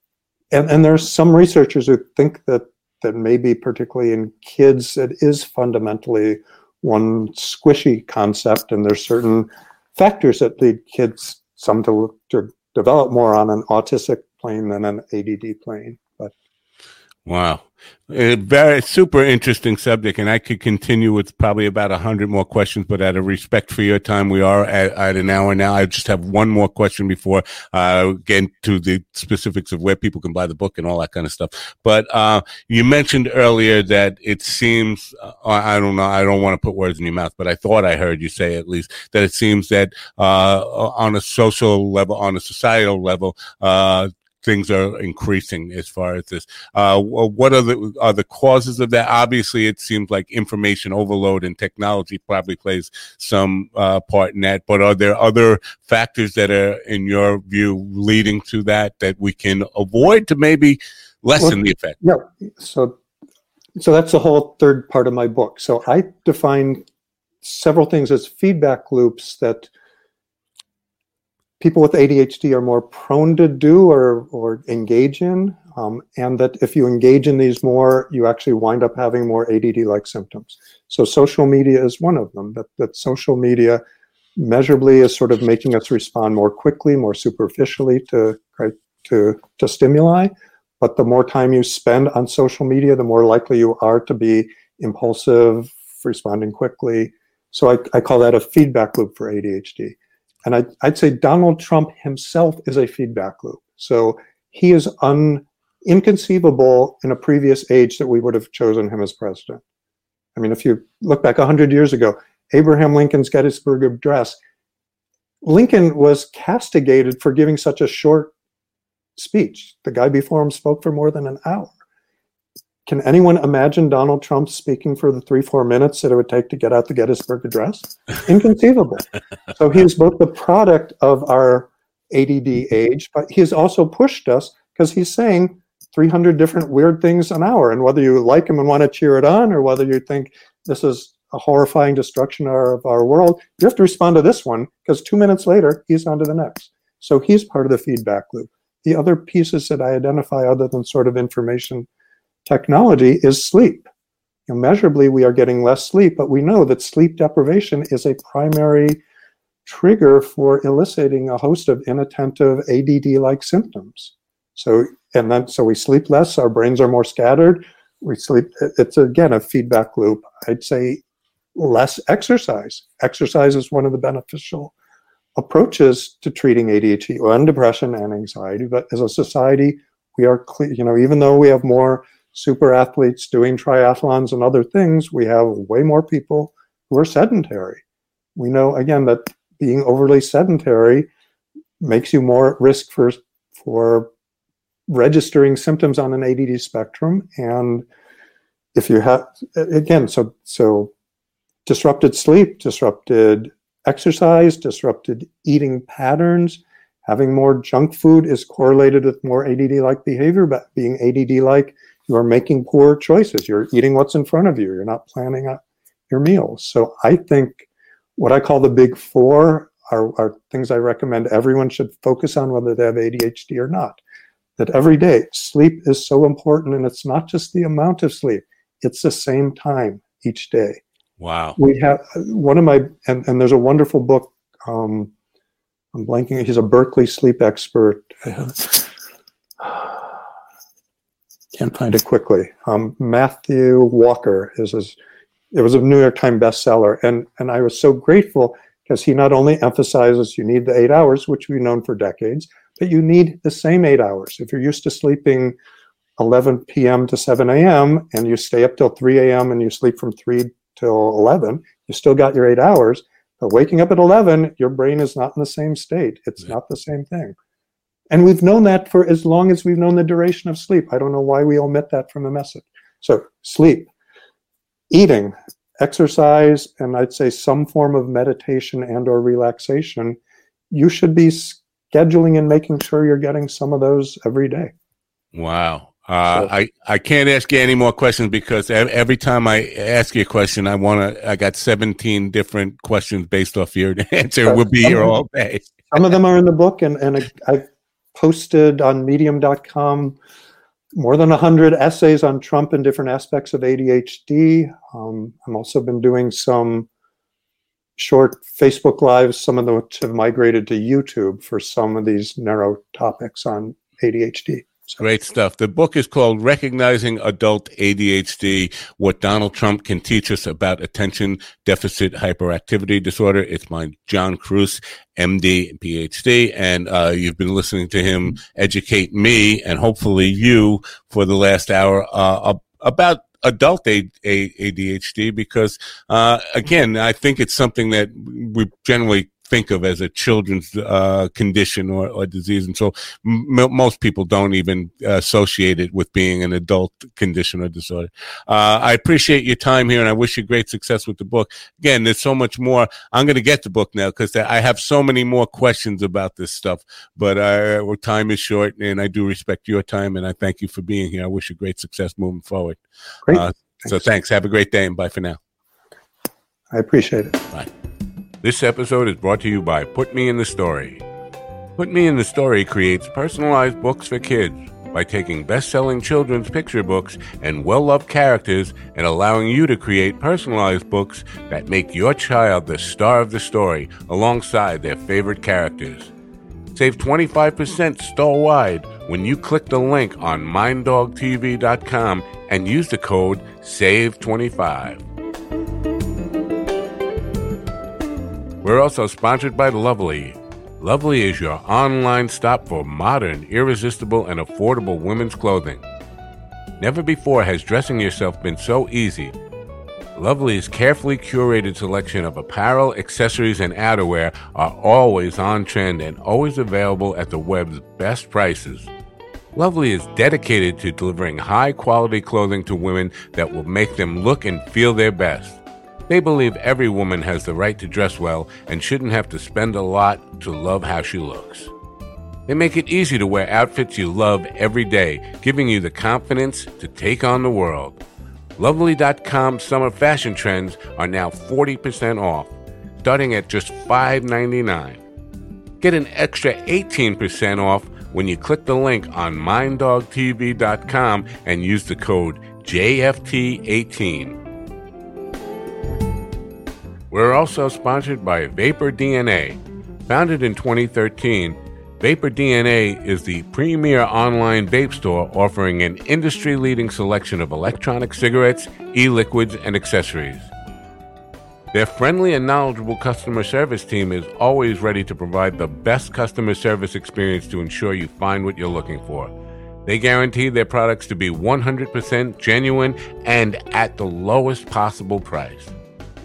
S2: and, and there's some researchers who think that that maybe particularly in kids it is fundamentally one squishy concept, and there's certain factors that lead kids some to, to develop more on an autistic plane than an ADD plane.
S1: Wow, a very super interesting subject, and I could continue with probably about a hundred more questions. But out of respect for your time, we are at, at an hour now. I just have one more question before uh, getting to the specifics of where people can buy the book and all that kind of stuff. But uh, you mentioned earlier that it seems uh, I don't know. I don't want to put words in your mouth, but I thought I heard you say at least that it seems that uh, on a social level, on a societal level, uh, things are increasing as far as this. Uh, what are the are the causes of that? Obviously, it seems like information overload and technology probably plays some uh, part in that. But are there other factors that are, in your view, leading to that that we can avoid to maybe lessen well, the effect?
S2: Yeah. So, so that's the whole third part of my book. So I define several things as feedback loops that people with ADHD are more prone to do or, or engage in, um, and that if you engage in these more, you actually wind up having more ADD-like symptoms. So social media is one of them. That that social media measurably is sort of making us respond more quickly, more superficially to to to stimuli. But the more time you spend on social media, the more likely you are to be impulsive, responding quickly. So I, I call that a feedback loop for ADHD. And I'd, I'd say Donald Trump himself is a feedback loop. So he is un, inconceivable in a previous age that we would have chosen him as president. I mean, if you look back 100 years ago, Abraham Lincoln's Gettysburg Address, Lincoln was castigated for giving such a short speech. The guy before him spoke for more than an hour. Can anyone imagine Donald Trump speaking for the three, four minutes that it would take to get out the Gettysburg Address? Inconceivable. so he's both the product of our ADD age, but he's also pushed us because he's saying 300 different weird things an hour. And whether you like him and want to cheer it on, or whether you think this is a horrifying destruction of our world, you have to respond to this one because two minutes later, he's on to the next. So he's part of the feedback loop. The other pieces that I identify, other than sort of information technology is sleep. You know, measurably, we are getting less sleep, but we know that sleep deprivation is a primary trigger for eliciting a host of inattentive ADD-like symptoms. So, and then so we sleep less, our brains are more scattered. We sleep. It's again a feedback loop. I'd say less exercise. Exercise is one of the beneficial approaches to treating ADHD and depression and anxiety. But as a society, we are, clear, you know, even though we have more super athletes doing triathlons and other things, we have way more people who are sedentary. We know again that being overly sedentary makes you more at risk for for registering symptoms on an ADD spectrum. And if you have again, so so disrupted sleep, disrupted exercise, disrupted eating patterns, having more junk food is correlated with more ADD-like behavior, but being ADD-like you are making poor choices. You're eating what's in front of you. You're not planning out your meals. So I think what I call the big four are, are things I recommend everyone should focus on, whether they have ADHD or not. That every day, sleep is so important, and it's not just the amount of sleep, it's the same time each day.
S1: Wow.
S2: We have one of my, and, and there's a wonderful book. Um, I'm blanking. He's a Berkeley sleep expert. Can't find it quickly. Um, Matthew Walker is his. It was a New York Times bestseller, and and I was so grateful because he not only emphasizes you need the eight hours, which we've known for decades, but you need the same eight hours. If you're used to sleeping 11 p.m. to 7 a.m. and you stay up till 3 a.m. and you sleep from 3 till 11, you still got your eight hours. But waking up at 11, your brain is not in the same state. It's not the same thing. And we've known that for as long as we've known the duration of sleep. I don't know why we omit that from the message. So, sleep, eating, exercise, and I'd say some form of meditation and or relaxation, you should be scheduling and making sure you're getting some of those every day.
S1: Wow. Uh, I, I can't ask you any more questions because every time I ask you a question, I want to, I got 17 different questions based off your answer. We'll be here all day.
S2: some of them are in the book and, and I've posted on medium.com more than 100 essays on Trump and different aspects of ADHD. Um, I've also been doing some short Facebook lives, some of them have migrated to YouTube for some of these narrow topics on ADHD.
S1: Great stuff. The book is called Recognizing Adult ADHD What Donald Trump Can Teach Us About Attention Deficit Hyperactivity Disorder. It's by John Kruse, MD PhD. And uh, you've been listening to him educate me and hopefully you for the last hour uh, about adult ADHD because, uh, again, I think it's something that we generally think of as a children's uh, condition or, or, disease. And so m- most people don't even associate it with being an adult condition or disorder. Uh, I appreciate your time here and I wish you great success with the book. Again, there's so much more. I'm going to get the book now because I have so many more questions about this stuff, but uh, time is short and I do respect your time and I thank you for being here. I wish you great success moving forward.
S2: Great. Uh,
S1: so thanks. Have a great day and bye for now.
S2: I appreciate it.
S1: Bye. This episode is brought to you by Put Me in the Story. Put Me in the Story creates personalized books for kids by taking best selling children's picture books and well loved characters and allowing you to create personalized books that make your child the star of the story alongside their favorite characters. Save 25% store wide when you click the link on minddogtv.com and use the code SAVE25. We're also sponsored by Lovely. Lovely is your online stop for modern, irresistible, and affordable women's clothing. Never before has dressing yourself been so easy. Lovely's carefully curated selection of apparel, accessories, and outerwear are always on trend and always available at the web's best prices. Lovely is dedicated to delivering high quality clothing to women that will make them look and feel their best. They believe every woman has the right to dress well and shouldn't have to spend a lot to love how she looks. They make it easy to wear outfits you love every day, giving you the confidence to take on the world. Lovely.com summer fashion trends are now 40% off, starting at just $5.99. Get an extra 18% off when you click the link on minddogtv.com and use the code JFT18. We're also sponsored by Vapor DNA. Founded in 2013, Vapor DNA is the premier online vape store offering an industry leading selection of electronic cigarettes, e liquids, and accessories. Their friendly and knowledgeable customer service team is always ready to provide the best customer service experience to ensure you find what you're looking for. They guarantee their products to be 100% genuine and at the lowest possible price.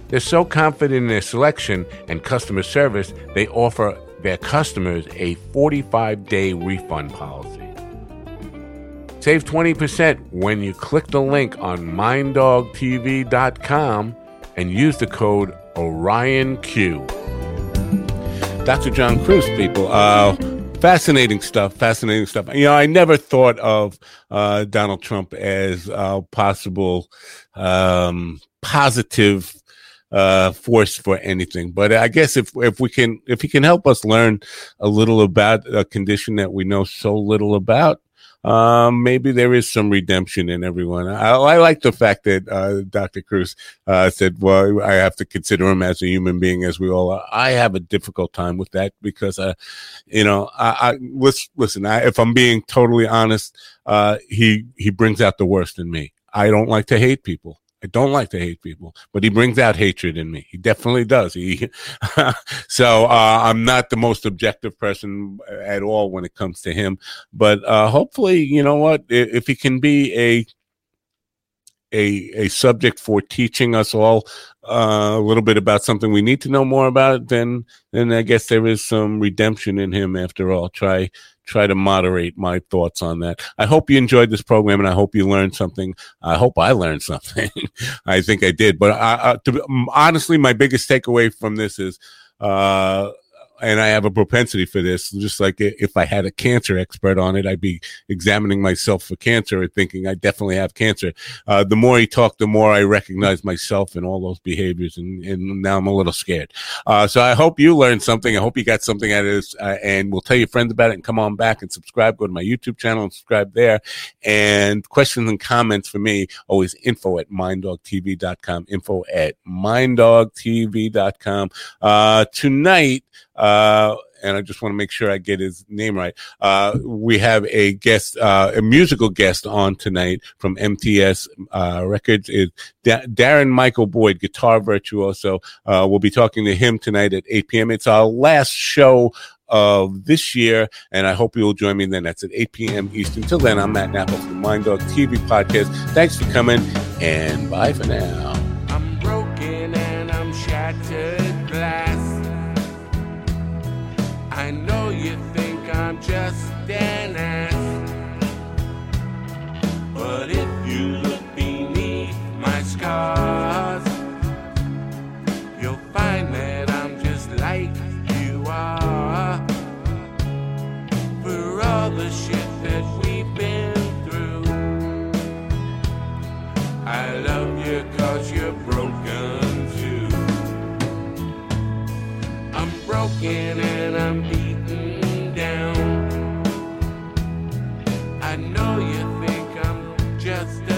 S1: They're so confident in their selection and customer service, they offer their customers a 45 day refund policy. Save 20% when you click the link on minddogtv.com and use the code OrionQ. Dr. John Kruse, people. Uh, fascinating stuff. Fascinating stuff. You know, I never thought of uh, Donald Trump as a possible um, positive uh, force for anything. But I guess if if we can if he can help us learn a little about a condition that we know so little about, um, maybe there is some redemption in everyone. I, I like the fact that uh, Dr. Kruse uh, said, "Well, I have to consider him as a human being, as we all are." I have a difficult time with that because, uh, you know, I, I listen. I, if I'm being totally honest, uh, he he brings out the worst in me. I don't like to hate people. I don't like to hate people, but he brings out hatred in me. He definitely does. He, so uh, I'm not the most objective person at all when it comes to him. But uh, hopefully, you know what? If he can be a a a subject for teaching us all uh, a little bit about something we need to know more about, then then I guess there is some redemption in him after all. Try try to moderate my thoughts on that. I hope you enjoyed this program and I hope you learned something. I hope I learned something. I think I did. But I, I, to, honestly, my biggest takeaway from this is uh, and I have a propensity for this. Just like if I had a cancer expert on it, I'd be examining myself for cancer and thinking I definitely have cancer. Uh, the more he talked, the more I recognize myself and all those behaviors, and, and now I'm a little scared. Uh, so I hope you learned something. I hope you got something out of this, uh, and we'll tell your friends about it. And come on back and subscribe. Go to my YouTube channel and subscribe there. And questions and comments for me always info at minddogtv.com. Info at minddogtv.com. Uh, tonight uh, and I just want to make sure I get his name right. Uh, we have a guest, uh, a musical guest on tonight from MTS uh, Records. Is da- Darren Michael Boyd, guitar virtuoso. Uh, we'll be talking to him tonight at 8 p.m. It's our last show of this year, and I hope you'll join me then. That's at 8 p.m. Eastern. Until then, I'm Matt Nappo from the Mind Dog TV podcast. Thanks for coming, and bye for now.
S3: And I'm beaten down. I know you think I'm just